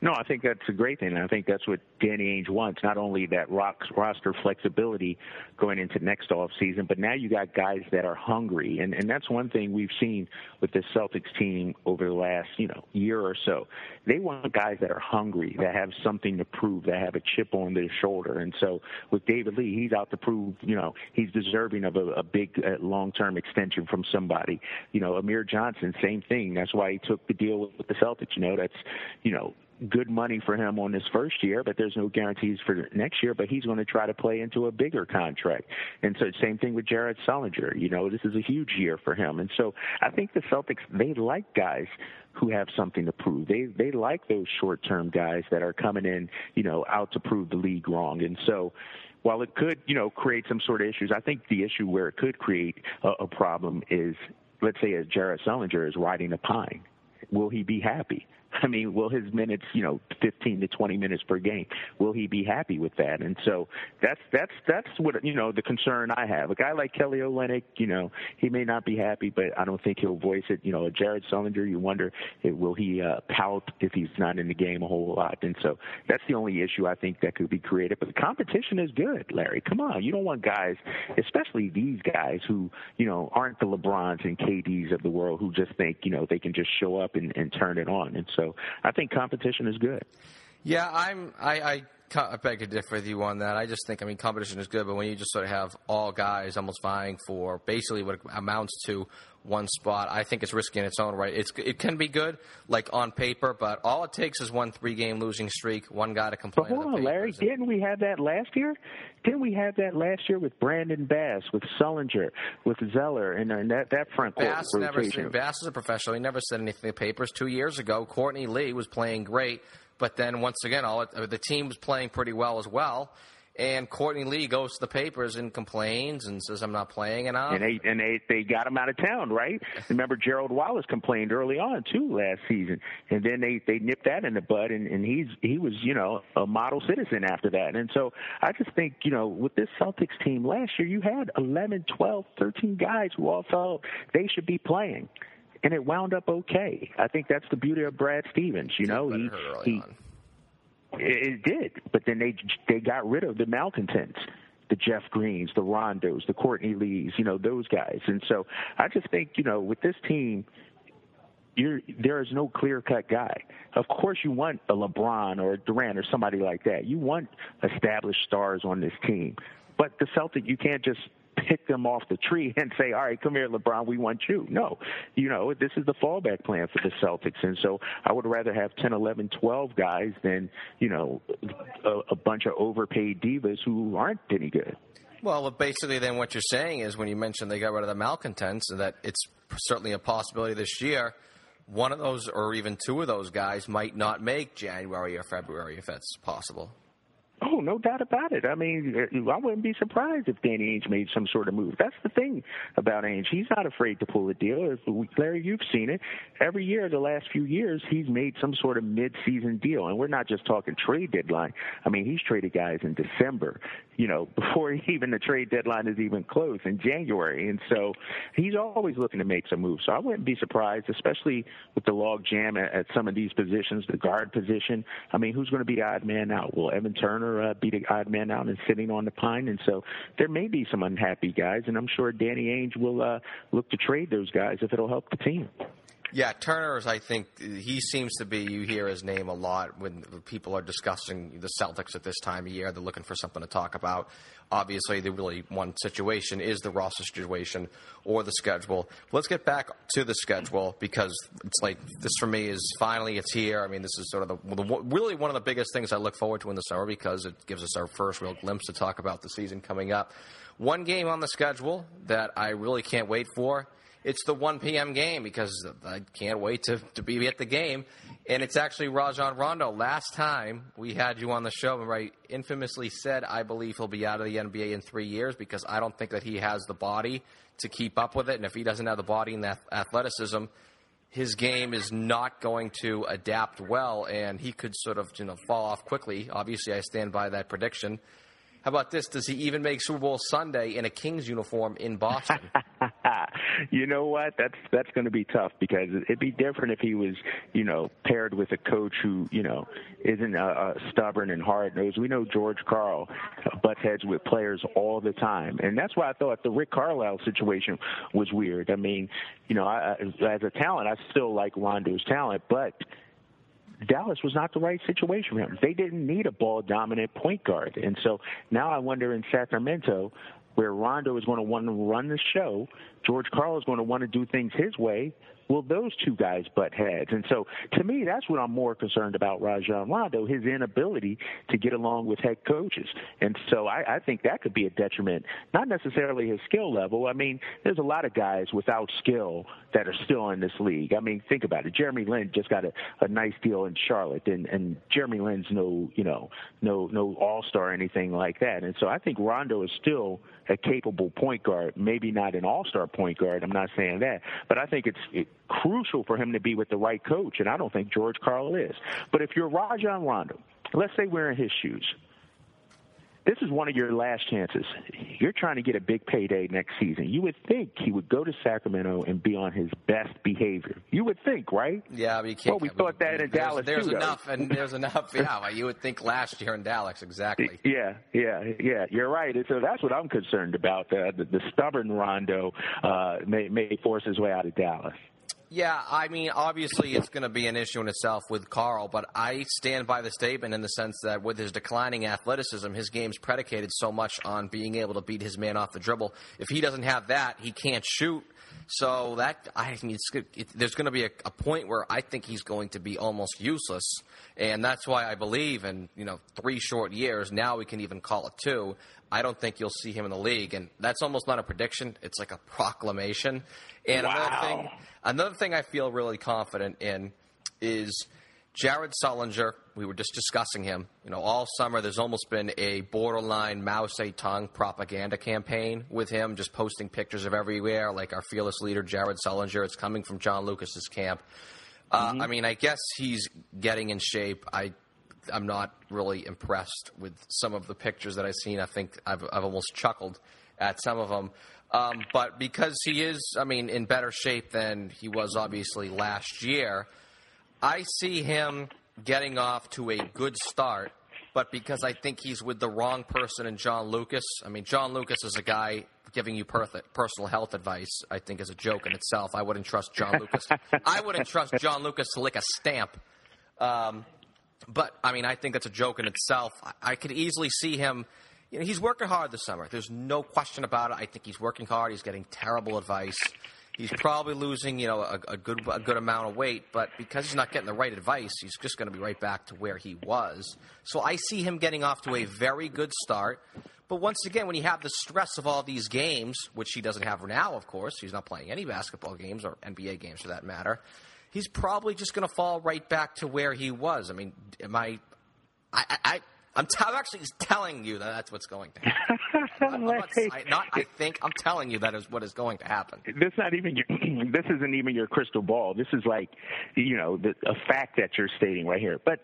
No, I think that's a great thing. I think that's what Danny Ainge wants. Not only that rocks roster flexibility going into next off season, but now you got guys that are hungry, and and that's one thing we've seen with the Celtics team over the last you know year or so. They want guys that are hungry, that have something to prove, that have a chip on their shoulder. And so with David Lee, he's out to prove you know he's deserving of a, a big uh, long term extension from somebody. You know, Amir Johnson, same thing. That's why he took the deal with the Celtics. You know, that's you know good money for him on his first year, but there's no guarantees for next year. But he's going to try to play into a bigger contract. And so, same thing with Jared Sullinger. You know, this is a huge year for him. And so, I think the Celtics they like guys who have something to prove. They they like those short term guys that are coming in, you know, out to prove the league wrong. And so, while it could, you know, create some sort of issues, I think the issue where it could create a, a problem is, let's say, as Jared Sullinger is riding a pine, will he be happy? I mean, will his minutes, you know, 15 to 20 minutes per game, will he be happy with that? And so that's that's that's what you know the concern I have. A guy like Kelly Olynyk, you know, he may not be happy, but I don't think he'll voice it. You know, Jared Sullinger, you wonder will he uh, pout if he's not in the game a whole lot? And so that's the only issue I think that could be created. But the competition is good, Larry. Come on, you don't want guys, especially these guys who you know aren't the LeBrons and KDs of the world who just think you know they can just show up and, and turn it on. And so I think competition is good. Yeah, I'm. I, I I beg to differ with you on that. I just think, I mean, competition is good, but when you just sort of have all guys almost vying for basically what amounts to one spot, I think it's risky in its own right. It's it can be good, like on paper, but all it takes is one three-game losing streak, one guy to complain. But hold on, Larry, didn't we have that last year? Didn't we have that last year with Brandon Bass, with Sullinger, with Zeller, and, and that that front court Bass rotation? Never, Bass is a professional. He never said anything in the papers. Two years ago, Courtney Lee was playing great. But then once again, all it, the team was playing pretty well as well. And Courtney Lee goes to the papers and complains and says, "I'm not playing enough." And they and they they got him out of town, right? Remember, Gerald Wallace complained early on too last season, and then they they nipped that in the bud, and and he's he was you know a model citizen after that. And so I just think you know with this Celtics team last year, you had 11, 12, 13 guys who all felt they should be playing and it wound up okay. I think that's the beauty of Brad Stevens. You know, he, he it did, but then they they got rid of the malcontents the Jeff Greens, the Rondos, the Courtney Lees, you know, those guys. And so I just think, you know, with this team, you're, there is no clear cut guy. Of course, you want a LeBron or a Durant or somebody like that. You want established stars on this team. But the Celtic, you can't just pick them off the tree and say, all right, come here, LeBron, we want you. No, you know, this is the fallback plan for the Celtics. And so I would rather have 10, 11, 12 guys than, you know, a, a bunch of overpaid divas who aren't any good. Well, basically, then what you're saying is when you mentioned they got rid of the malcontents, that it's certainly a possibility this year. One of those, or even two of those guys, might not make January or February if that's possible. Oh, no doubt about it. I mean, uh, I wouldn't be surprised if Danny Ainge made some sort of move. That's the thing about Ainge. He's not afraid to pull a deal. Larry, you've seen it. Every year, the last few years, he's made some sort of mid-season deal. And we're not just talking trade deadline. I mean, he's traded guys in December, you know, before even the trade deadline is even closed in January. And so he's always looking to make some moves. So I wouldn't be surprised, especially with the log jam at, at some of these positions, the guard position. I mean, who's going to be odd man out? Will Evan Turner uh, be the odd man out and sitting on the pine? And so there may be some unhappy guys, and I'm sure Danny Ainge will uh, look to trade those guys if it'll help the team. Yeah, Turner's. I think he seems to be. You hear his name a lot when people are discussing the Celtics at this time of year. They're looking for something to talk about. Obviously, the really one situation is the roster situation or the schedule. Let's get back to the schedule because it's like this for me is finally it's here. I mean, this is sort of the, the really one of the biggest things I look forward to in the summer because it gives us our first real glimpse to talk about the season coming up. One game on the schedule that I really can't wait for it's the 1 p.m. game because I can't wait to, to be at the game. And it's actually Rajon Rondo. Last time we had you on the show, right, infamously said, I believe he'll be out of the NBA in three years because I don't think that he has the body to keep up with it. And if he doesn't have the body and the athleticism, his game is not going to adapt well, and he could sort of you know fall off quickly. Obviously, I stand by that prediction. How about this? Does he even make Super Bowl Sunday in a Kings uniform in Boston? you know what? That's that's going to be tough because it'd be different if he was, you know, paired with a coach who, you know, isn't uh, uh, stubborn and hard nosed. We know George Karl butts heads with players all the time, and that's why I thought the Rick Carlisle situation was weird. I mean, you know, I, as a talent, I still like Rondo's talent, but Dallas was not the right situation for him. They didn't need a ball dominant point guard. And so now I wonder in Sacramento, where Rondo is going to want to run the show, George Karl is going to want to do things his way will those two guys butt heads? And so to me, that's what I'm more concerned about Rajon Rondo, his inability to get along with head coaches. And so I, I think that could be a detriment, not necessarily his skill level. I mean, there's a lot of guys without skill that are still in this league. I mean, think about it. Jeremy Lin just got a, a nice deal in Charlotte, and, and Jeremy Lin's no, you know, no, no all star or anything like that. And so I think Rondo is still a capable point guard, maybe not an all star point guard. I'm not saying that, but I think it's it, crucial for him to be with the right coach, and I don't think George Karl is. But if you're Rajon Rondo, let's say we're in his shoes. This is one of your last chances. You're trying to get a big payday next season. You would think he would go to Sacramento and be on his best behavior. You would think, right? Yeah, but you can't. Well, we thought that in there's, Dallas There's too, enough, and there's enough. Yeah, you would think last year in Dallas, exactly. Yeah, yeah, yeah. You're right. So that's what I'm concerned about. Uh, the, the stubborn Rondo uh, may may force his way out of Dallas. Yeah, I mean, obviously it's going to be an issue in itself with Karl, but I stand by the statement in the sense that with his declining athleticism, his game's predicated so much on being able to beat his man off the dribble. If he doesn't have that, he can't shoot. So that I mean, it, there's going to be a, a point where I think he's going to be almost useless, and that's why I believe in you know three short years. Now we can even call it two. I don't think you'll see him in the league, and that's almost not a prediction; it's like a proclamation. And wow. another thing, another thing I feel really confident in is Jared Sullinger. We were just discussing him. You know, all summer there's almost been a borderline Mao Zedong propaganda campaign with him, just posting pictures of everywhere, like our fearless leader Jared Sullinger. It's coming from John Lucas's camp. Uh, mm-hmm. I mean, I guess he's getting in shape. I I'm not really impressed with some of the pictures that I've seen. I think I've, I've almost chuckled at some of them. Um, but because he is, I mean, in better shape than he was obviously last year, I see him getting off to a good start. But because I think he's with the wrong person in John Lucas, I mean, John Lucas is a guy giving you personal health advice, I think is a joke in itself. I wouldn't trust John Lucas. I wouldn't trust John Lucas to lick a stamp. Um, but I mean, I think that's a joke in itself. I, I could easily see him. You know, he's working hard this summer. There's no question about it. I think he's working hard. He's getting terrible advice. He's probably losing, you know, a, a good a good amount of weight, but because he's not getting the right advice, he's just going to be right back to where he was. So I see him getting off to a very good start. But once again, when you have the stress of all these games, which he doesn't have now, of course, he's not playing any basketball games or NBA games for that matter he's probably just going to fall right back to where he was. I mean, am I? I, I I'm, t- I'm actually telling you that that's what's going to happen. I'm not, I, not, I think I'm telling you that is what is going to happen. This not even your, this isn't even your crystal ball. This is like, you know, the, a fact that you're stating right here. But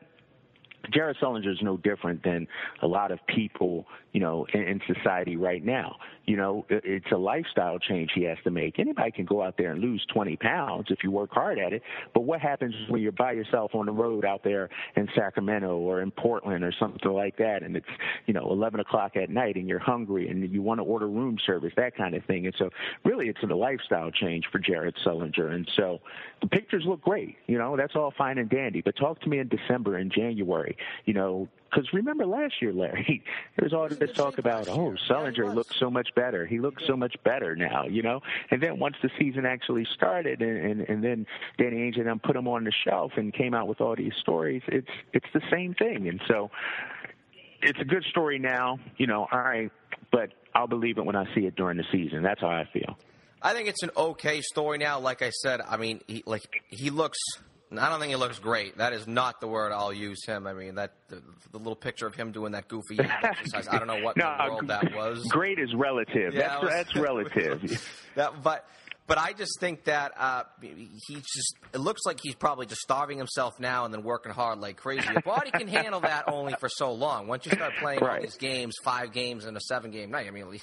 Jared Sullinger is no different than a lot of people, you know, in, in society right now. You know, it, it's a lifestyle change he has to make. Anybody can go out there and lose 20 pounds if you work hard at it. But what happens when you're by yourself on the road out there in Sacramento or in Portland or something like that, and it's, you know, 11 o'clock at night and you're hungry and you want to order room service, that kind of thing. And so, really, it's a lifestyle change for Jared Sullinger. And so, the pictures look great. You know, that's all fine and dandy. But talk to me in December and January. You know, because remember last year, Larry, there was all this talk about, oh, Sullinger looks so much better. He looks so much better now, you know. And then once the season actually started, and and, and then Danny Ainge and them put him on the shelf and came out with all these stories, it's it's the same thing. And so it's a good story now, you know. All right, but I'll believe it when I see it during the season. That's how I feel. I think it's an okay story now. Like I said, I mean, he, like he looks. I don't think he looks great. That is not the word I'll use him. I mean, that the, the little picture of him doing that goofy exercise. I don't know what no, in the world that was. Great is relative. Yeah, that's, was, that's relative. that, but But I just think that uh, he's just. It looks like he's probably just starving himself now and then working hard like crazy. Your body can handle that only for so long. Once you start playing Right. all these games, five games in a seven-game night. I mean,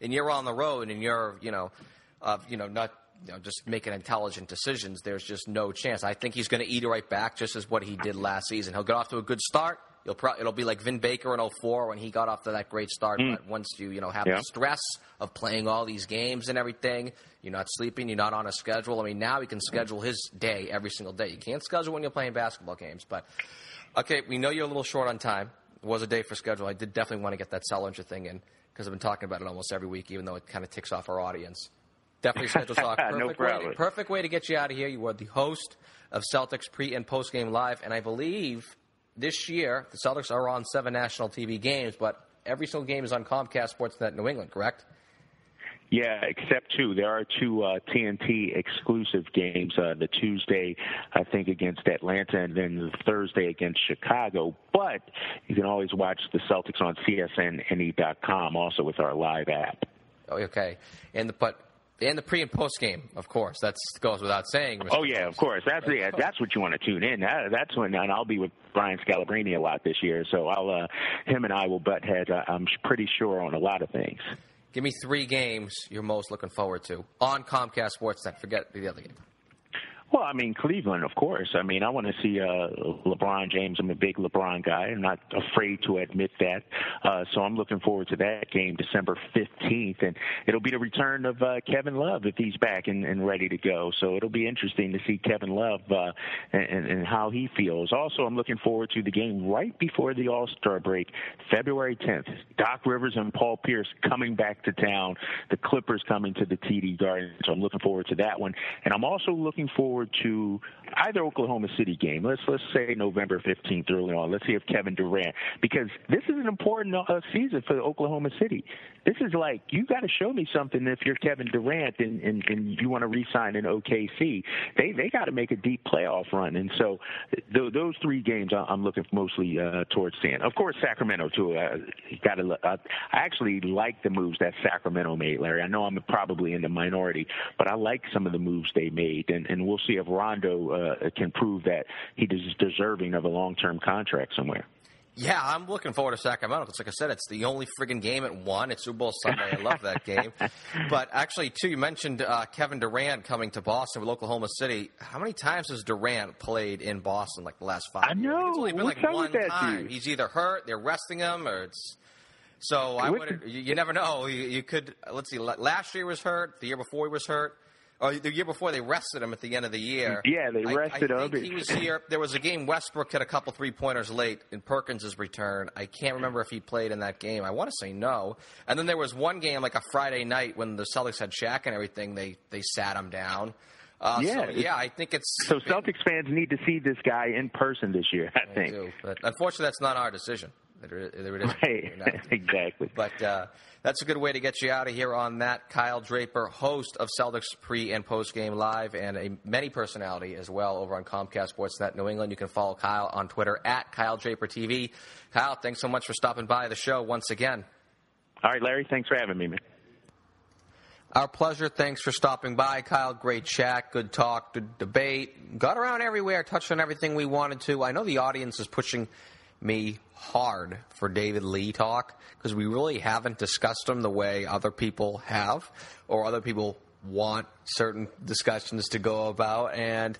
and you're on the road and you're, you know, uh, you know, not. You know, just making intelligent decisions. There's just no chance. I think he's going to eat it right back, just as what he did last season. He'll get off to a good start. You'll pro- it'll be like Vin Baker in 04 when he got off to that great start. Hmm. But once you you know have Yeah. the stress of playing all these games and everything, you're not sleeping, you're not on a schedule. I mean, now he can hmm. schedule his day every single day. You can't schedule when you're playing basketball games. But okay, we know you're a little short on time. It was a day for schedule. I did definitely want to get that Sullinger thing in because I've been talking about it almost every week, even though it kind of ticks off our audience. Definitely schedule talk. No Perfect, way, perfect way to get you out of here. You are the host of Celtics pre and post game live, and I believe this year the Celtics are on seven national TV games, but every single game is on Comcast Sportsnet New England. Correct? Yeah, except two. There are two uh, TNT exclusive games. Uh, the Tuesday, I think, against Atlanta, and then the Thursday against Chicago. But you can always watch the Celtics on CSNNE.com, also with our live app. Oh, okay. And the but and the pre and post game, of course. That goes without saying. Mr. Oh yeah, of course. That's yeah, that's what you want to tune in. That, that's when, and I'll be with Brian Scalabrine a lot this year. So I'll uh, him and I will butt heads. I- I'm pretty sure on a lot of things. Give me three games you're most looking forward to on Comcast Sportsnet. Forget the other game. Well, I mean Cleveland, of course. I mean I want to see uh, LeBron James. I'm a big LeBron guy. I'm not afraid to admit that. Uh, so I'm looking forward to that game, December 15th, and it'll be the return of uh, Kevin Love if he's back and, and ready to go. So it'll be interesting to see Kevin Love uh, and, and how he feels. Also, I'm looking forward to the game right before the All Star break, February 10th. Doc Rivers and Paul Pierce coming back to town. The Clippers coming to the TD Garden. So I'm looking forward to that one, and I'm also looking forward to either Oklahoma City game. Let's let's say November 15th early on. Let's see if Kevin Durant because this is an important uh, season for Oklahoma City. This is like you got to show me something if you're Kevin Durant and and, and you want to re-sign in OKC. They they got to make a deep playoff run, and so th- those three games I'm looking mostly uh, towards seeing. Of course, Sacramento too. Uh, got to. I actually like the moves that Sacramento made, Larry. I know I'm probably in the minority, but I like some of the moves they made, and and we'll see if Rondo uh, can prove that he is deserving of a long-term contract somewhere. Yeah, I'm looking forward to Sacramento. Because, like I said, it's the only friggin' game at one. It's Super Bowl Sunday. I love that game. But actually, too, you mentioned uh, Kevin Durant coming to Boston with Oklahoma City. How many times has Durant played in Boston? Like the last five? I years? know. It's only been What's like one that time. dude? He's either hurt, they're resting him, or it's. So I would. You, you never know. You, you could. Let's see. Last year was hurt. The year before he was hurt. Or the year before they rested him at the end of the year. Yeah, they I- rested I him. think he was here. There was a game Westbrook had a couple three pointers late in Perkins' return. I can't remember if he played in that game. I want to say no. And then there was one game like a Friday night when the Celtics had Shaq and everything. They they sat him down. Uh, Yeah, so, yeah. I think it's So Celtics fans need to see this guy in person this year. I think. do. But unfortunately, that's not our decision. There, there it is. Right. Exactly. But uh, that's a good way to get you out of here on that. Kyle Draper, host of Celtics pre and post game live, and a many personality as well over on Comcast Sportsnet New England. You can follow Kyle on Twitter at Kyle Draper TV. Kyle, thanks so much for stopping by the show once again. All right, Larry. Thanks for having me, man. Our pleasure. Thanks for stopping by, Kyle. Great chat, good talk, good debate. Got around everywhere, touched on everything we wanted to. I know the audience is pushing me hard for David Lee talk because we really haven't discussed him the way other people have or other people want certain discussions to go about. And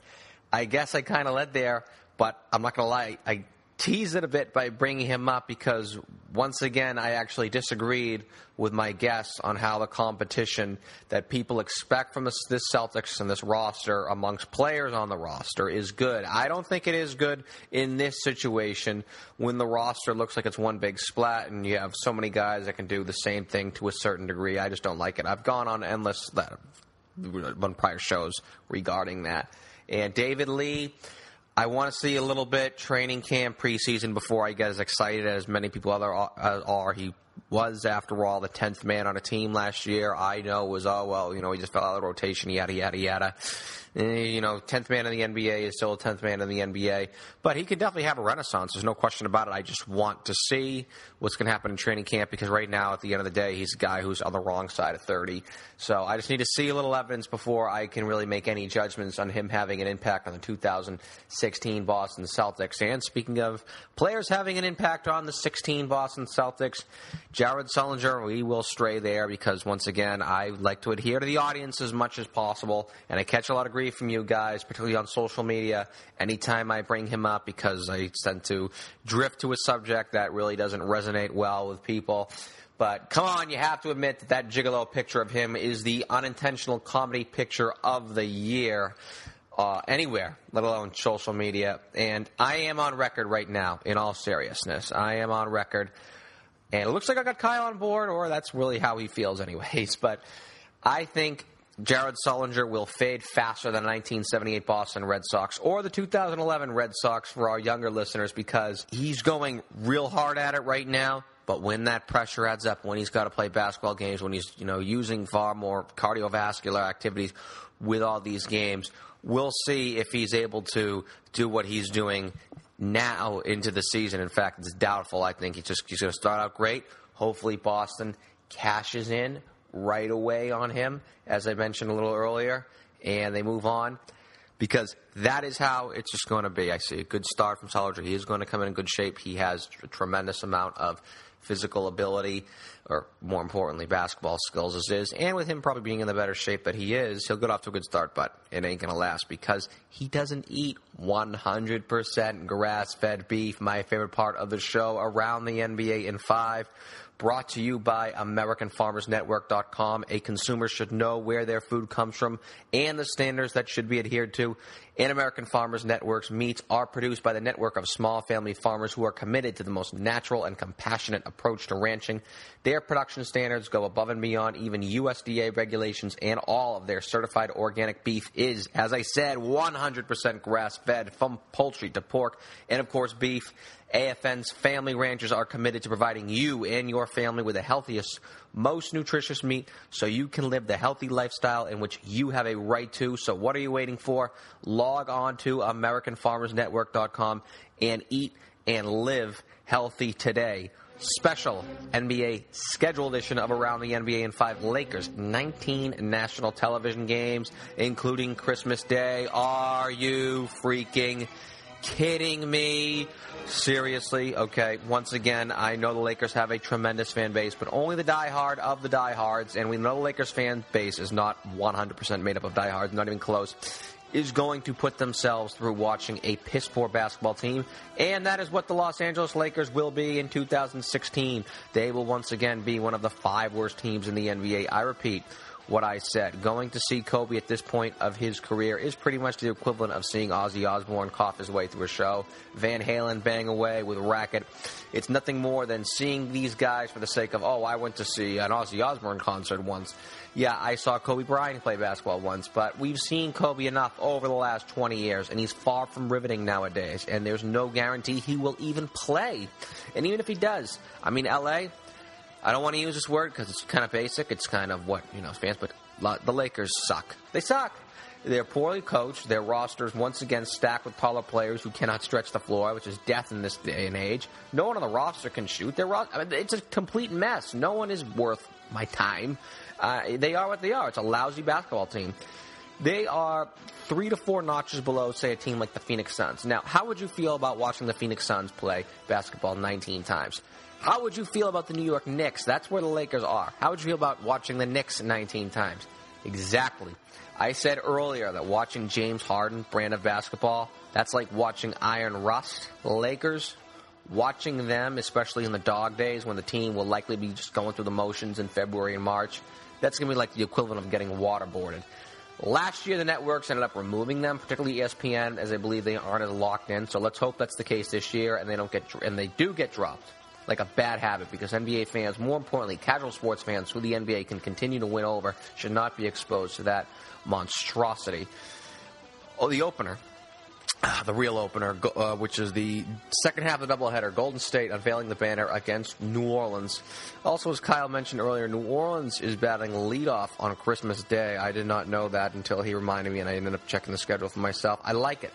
I guess I kind of led there, but I'm not going to lie. I tease it a bit by bringing him up because once again I actually disagreed with my guess on how the competition that people expect from this, this Celtics and this roster amongst players on the roster is good. I don't think it is good in this situation when the roster looks like it's one big splat and you have so many guys that can do the same thing to a certain degree. I just don't like it. I've gone on endless that on prior shows regarding that. And David Lee, I want to see a little bit training camp preseason before I get as excited as many people other are. He was, after all, the 10th man on a team last year. I know was, oh, well, you know, he just fell out of the rotation, yada, yada, yada. Eh, you know, 10th man in the NBA is still a 10th man in the NBA. But he could definitely have a renaissance. There's no question about it. I just want to see what's going to happen in training camp because right now, at the end of the day, he's a guy who's on the wrong side of 30. So I just need to see a little evidence before I can really make any judgments on him having an impact on the 2016 Boston Celtics. And speaking of players having an impact on the 16 Boston Celtics, Jared Sullinger, we will stray there because, once again, I like to adhere to the audience as much as possible. And I catch a lot of from you guys, particularly on social media, anytime I bring him up because I tend to drift to a subject that really doesn't resonate well with people. But come on, you have to admit that that gigolo picture of him is the unintentional comedy picture of the year. Uh, anywhere, let alone social media. And I am on record right now, in all seriousness. I am on record. And it looks like I got Kyle on board, or that's really how he feels, anyways. But I think Jared Sullinger will fade faster than the 1978 Boston Red Sox or the 2011 Red Sox for our younger listeners because he's going real hard at it right now. But when that pressure adds up, when he's got to play basketball games, when he's you know using far more cardiovascular activities with all these games, we'll see if he's able to do what he's doing now into the season. In fact, it's doubtful. I think he's just he's going to start out great. Hopefully, Boston cashes in right away on him, as I mentioned a little earlier, and they move on because that is how it's just going to be. I see a good start from Sullinger. He is going to come in in good shape. He has a tremendous amount of physical ability, or more importantly, basketball skills as is. And with him probably being in the better shape that he is, he'll get off to a good start, but it ain't going to last because he doesn't eat 100% grass fed beef, my favorite part of the show around the NBA in five brought to you by AmericanFarmersNetwork.com. A consumer should know where their food comes from and the standards that should be adhered to. And American Farmers Network's meats are produced by the network of small family farmers who are committed to the most natural and compassionate approach to ranching. Their production standards go above and beyond even USDA regulations, and all of their certified organic beef is, as I said, 100% grass fed from poultry to pork, and of course, beef. AFN's family ranchers are committed to providing you and your family with the healthiest, most nutritious meat so you can live the healthy lifestyle in which you have a right to. So, what are you waiting for? On to AmericanFarmersNetwork.com and eat and live healthy today. Special NBA schedule edition of Around the NBA in 5 Lakers. 19 national television games, including Christmas Day. Are you freaking kidding me? Seriously, okay. Once again, I know the Lakers have a tremendous fan base, but only the diehard of the diehards, and we know the Lakers fan base is not 100% made up of diehards, not even close, is going to put themselves through watching a piss poor basketball team, and that is what the Los Angeles Lakers will be in 2016. They will once again be one of the five worst teams in the NBA. I repeat, what I said. Going to see Kobe at this point of his career is pretty much the equivalent of seeing Ozzy Osbourne cough his way through a show, Van Halen bang away with a Racket. It's nothing more than seeing these guys for the sake of, oh, I went to see an Ozzy Osbourne concert once. Yeah, I saw Kobe Bryant play basketball once, but we've seen Kobe enough over the last 20 years, and he's far from riveting nowadays, and there's no guarantee he will even play. And even if he does, I mean, LA, I don't want to use this word because it's kind of basic. It's kind of what you know fans, but the Lakers suck. They suck. They're poorly coached. Their rosters once again stacked with taller players who cannot stretch the floor, which is death in this day and age. No one on the roster can shoot. Their ro- I mean, it's a complete mess. No one is worth my time. Uh, they are what they are. It's a lousy basketball team. They are three to four notches below, say, a team like the Phoenix Suns. Now, how would you feel about watching the Phoenix Suns play basketball 19 times? How would you feel about the New York Knicks? That's where the Lakers are. How would you feel about watching the Knicks 19 times? Exactly. I said earlier that watching James Harden brand of basketball, that's like watching Iron Rust. Lakers, watching them, especially in the dog days when the team will likely be just going through the motions in February and March, that's going to be like the equivalent of getting waterboarded. Last year, the networks ended up removing them, particularly ESPN, as I believe they aren't as locked in. So let's hope that's the case this year, and they don't get and they do get dropped like a bad habit because NBA fans, more importantly, casual sports fans who the NBA can continue to win over, should not be exposed to that monstrosity. Oh, the opener. the real opener, uh, which is the second half of the doubleheader. Golden State unveiling the banner against New Orleans. Also, as Kyle mentioned earlier, New Orleans is batting leadoff on Christmas Day. I did not know that until he reminded me, and I ended up checking the schedule for myself. I like it.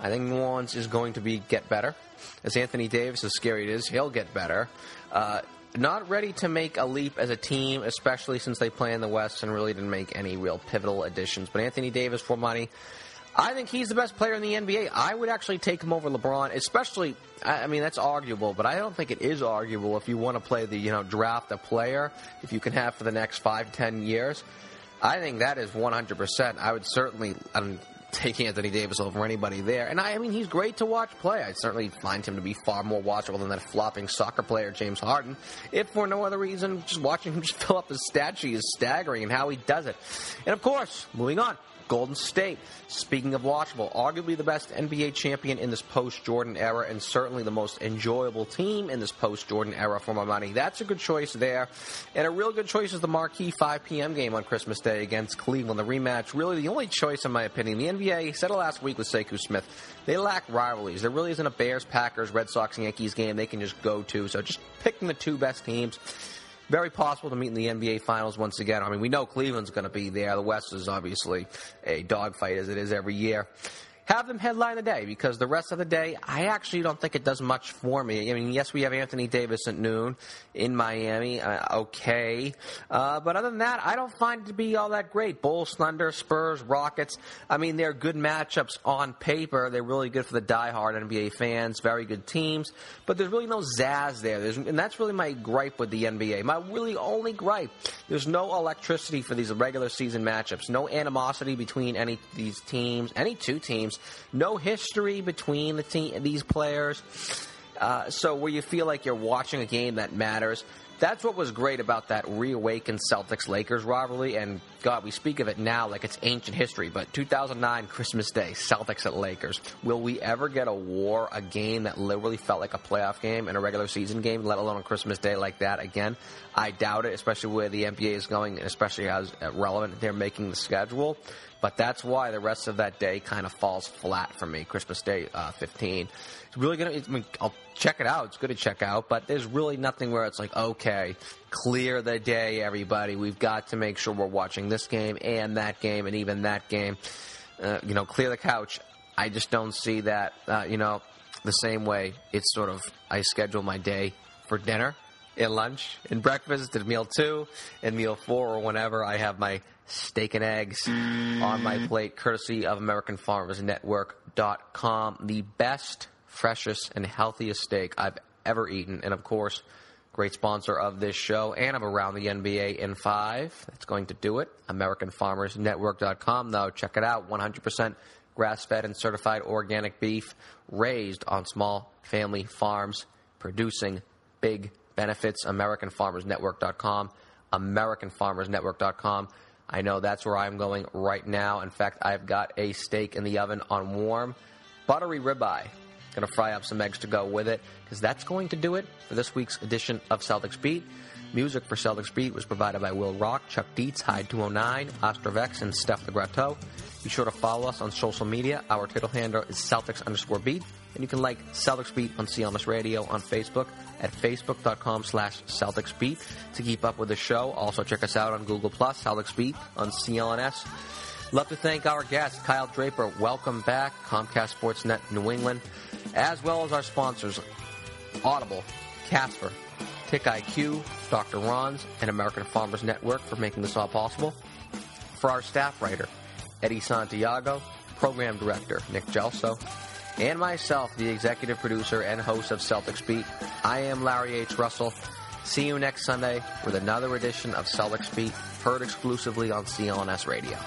I think Orleans is going to be get better. As Anthony Davis, as scary as it is, he'll get better. Uh, not ready to make a leap as a team, especially since they play in the West and really didn't make any real pivotal additions. But Anthony Davis for money. I think he's the best player in the NBA. I would actually take him over LeBron, especially. I mean, that's arguable, but I don't think it is arguable if you want to play the you know draft a player if you can have for the next five ten years. I think that is 100%. I would certainly take Anthony Davis over anybody there. And I, I mean, he's great to watch play. I certainly find him to be far more watchable than that flopping soccer player, James Harden. If for no other reason, just watching him just fill up his statue is staggering and how he does it. And of course, moving on, Golden State, speaking of watchable, arguably the best NBA champion in this post Jordan era and certainly the most enjoyable team in this post Jordan era for my money. That's a good choice there. And a real good choice is the marquee 5 p.m. game on Christmas Day against Cleveland. The rematch, really the only choice, in my opinion. The NBA said it last week with Sekou Smith. They lack rivalries. There really isn't a Bears, Packers, Red Sox, Yankees game they can just go to. So just picking the two best teams very possible to meet in the NBA Finals once again. I mean, we know Cleveland's going to be there. The West is obviously a dogfight as it is every year have them headline the day because the rest of the day, I actually don't think it does much for me. I mean, yes, we have Anthony Davis at noon in Miami. Uh, okay. Uh, but other than that, I don't find it to be all that great. Bulls, Thunder, Spurs, Rockets. I mean, they're good matchups on paper. They're really good for the diehard NBA fans. Very good teams. But there's really no zazz there. There's, and that's really my gripe with the NBA. My really only gripe. There's no electricity for these regular season matchups. No animosity between any these teams, any two teams no history between the team, these players. Uh, so where you feel like you're watching a game that matters. That's what was great about that reawakened Celtics Lakers rivalry. And God, we speak of it now like it's ancient history, but 2009 Christmas Day, Celtics at Lakers. Will we ever get a war, a game that literally felt like a playoff game and a regular season game, let alone on Christmas Day like that again? I doubt it, especially where the NBA is going, and especially as relevant they're making the schedule. But that's why the rest of that day kind of falls flat for me. Christmas Day uh, 15. It's really gonna. I mean, I'll check it out. It's good to check out, but there's really nothing where it's like, okay, clear the day, everybody. We've got to make sure we're watching this game and that game and even that game. Uh, you know, clear the couch. I just don't see that. Uh, you know, the same way it's sort of I schedule my day for dinner and lunch and breakfast and meal two and meal four or whenever I have my steak and eggs on my mm. plate, courtesy of AmericanFarmersNetwork.com. The best, freshest, and healthiest steak I've ever eaten. And of course, great sponsor of this show and of Around the NBA in five. That's going to do it. AmericanFarmersNetwork.com, though. Check it out. 100% grass fed and certified organic beef raised on small family farms, producing big benefits. AmericanFarmersNetwork.com. AmericanFarmersNetwork.com. I know that's where I'm going right now. In fact, I've got a steak in the oven on warm, buttery ribeye. Going to fry up some eggs to go with it because that's going to do it for this week's edition of Celtics Beat. Music for Celtics Beat was provided by Will Rock, Chuck Dietz, Hyde 209, Ostrovex, and Steph the Gratteau. Be sure to follow us on social media. Our Twitter handle is Celtics underscore beat. And you can like Celtics Beat on CLNS Radio on Facebook at facebook.com slash Celtics Beat to keep up with the show. Also check us out on Google Plus, Celtics Beat on CLNS. Love to thank our guest, Kyle Draper. Welcome back, Comcast Sportsnet New England, as well as our sponsors, Audible, Casper, TiqIQ, Dr. Ron's, and American Farmers Network for making this all possible. For our staff writer, Eddie Santiago, program director, Nick Gelso, and myself, the executive producer and host of Celtics Beat. I am Larry H. Russell. See you next Sunday with another edition of Celtics Beat, heard exclusively on CLNS Radio.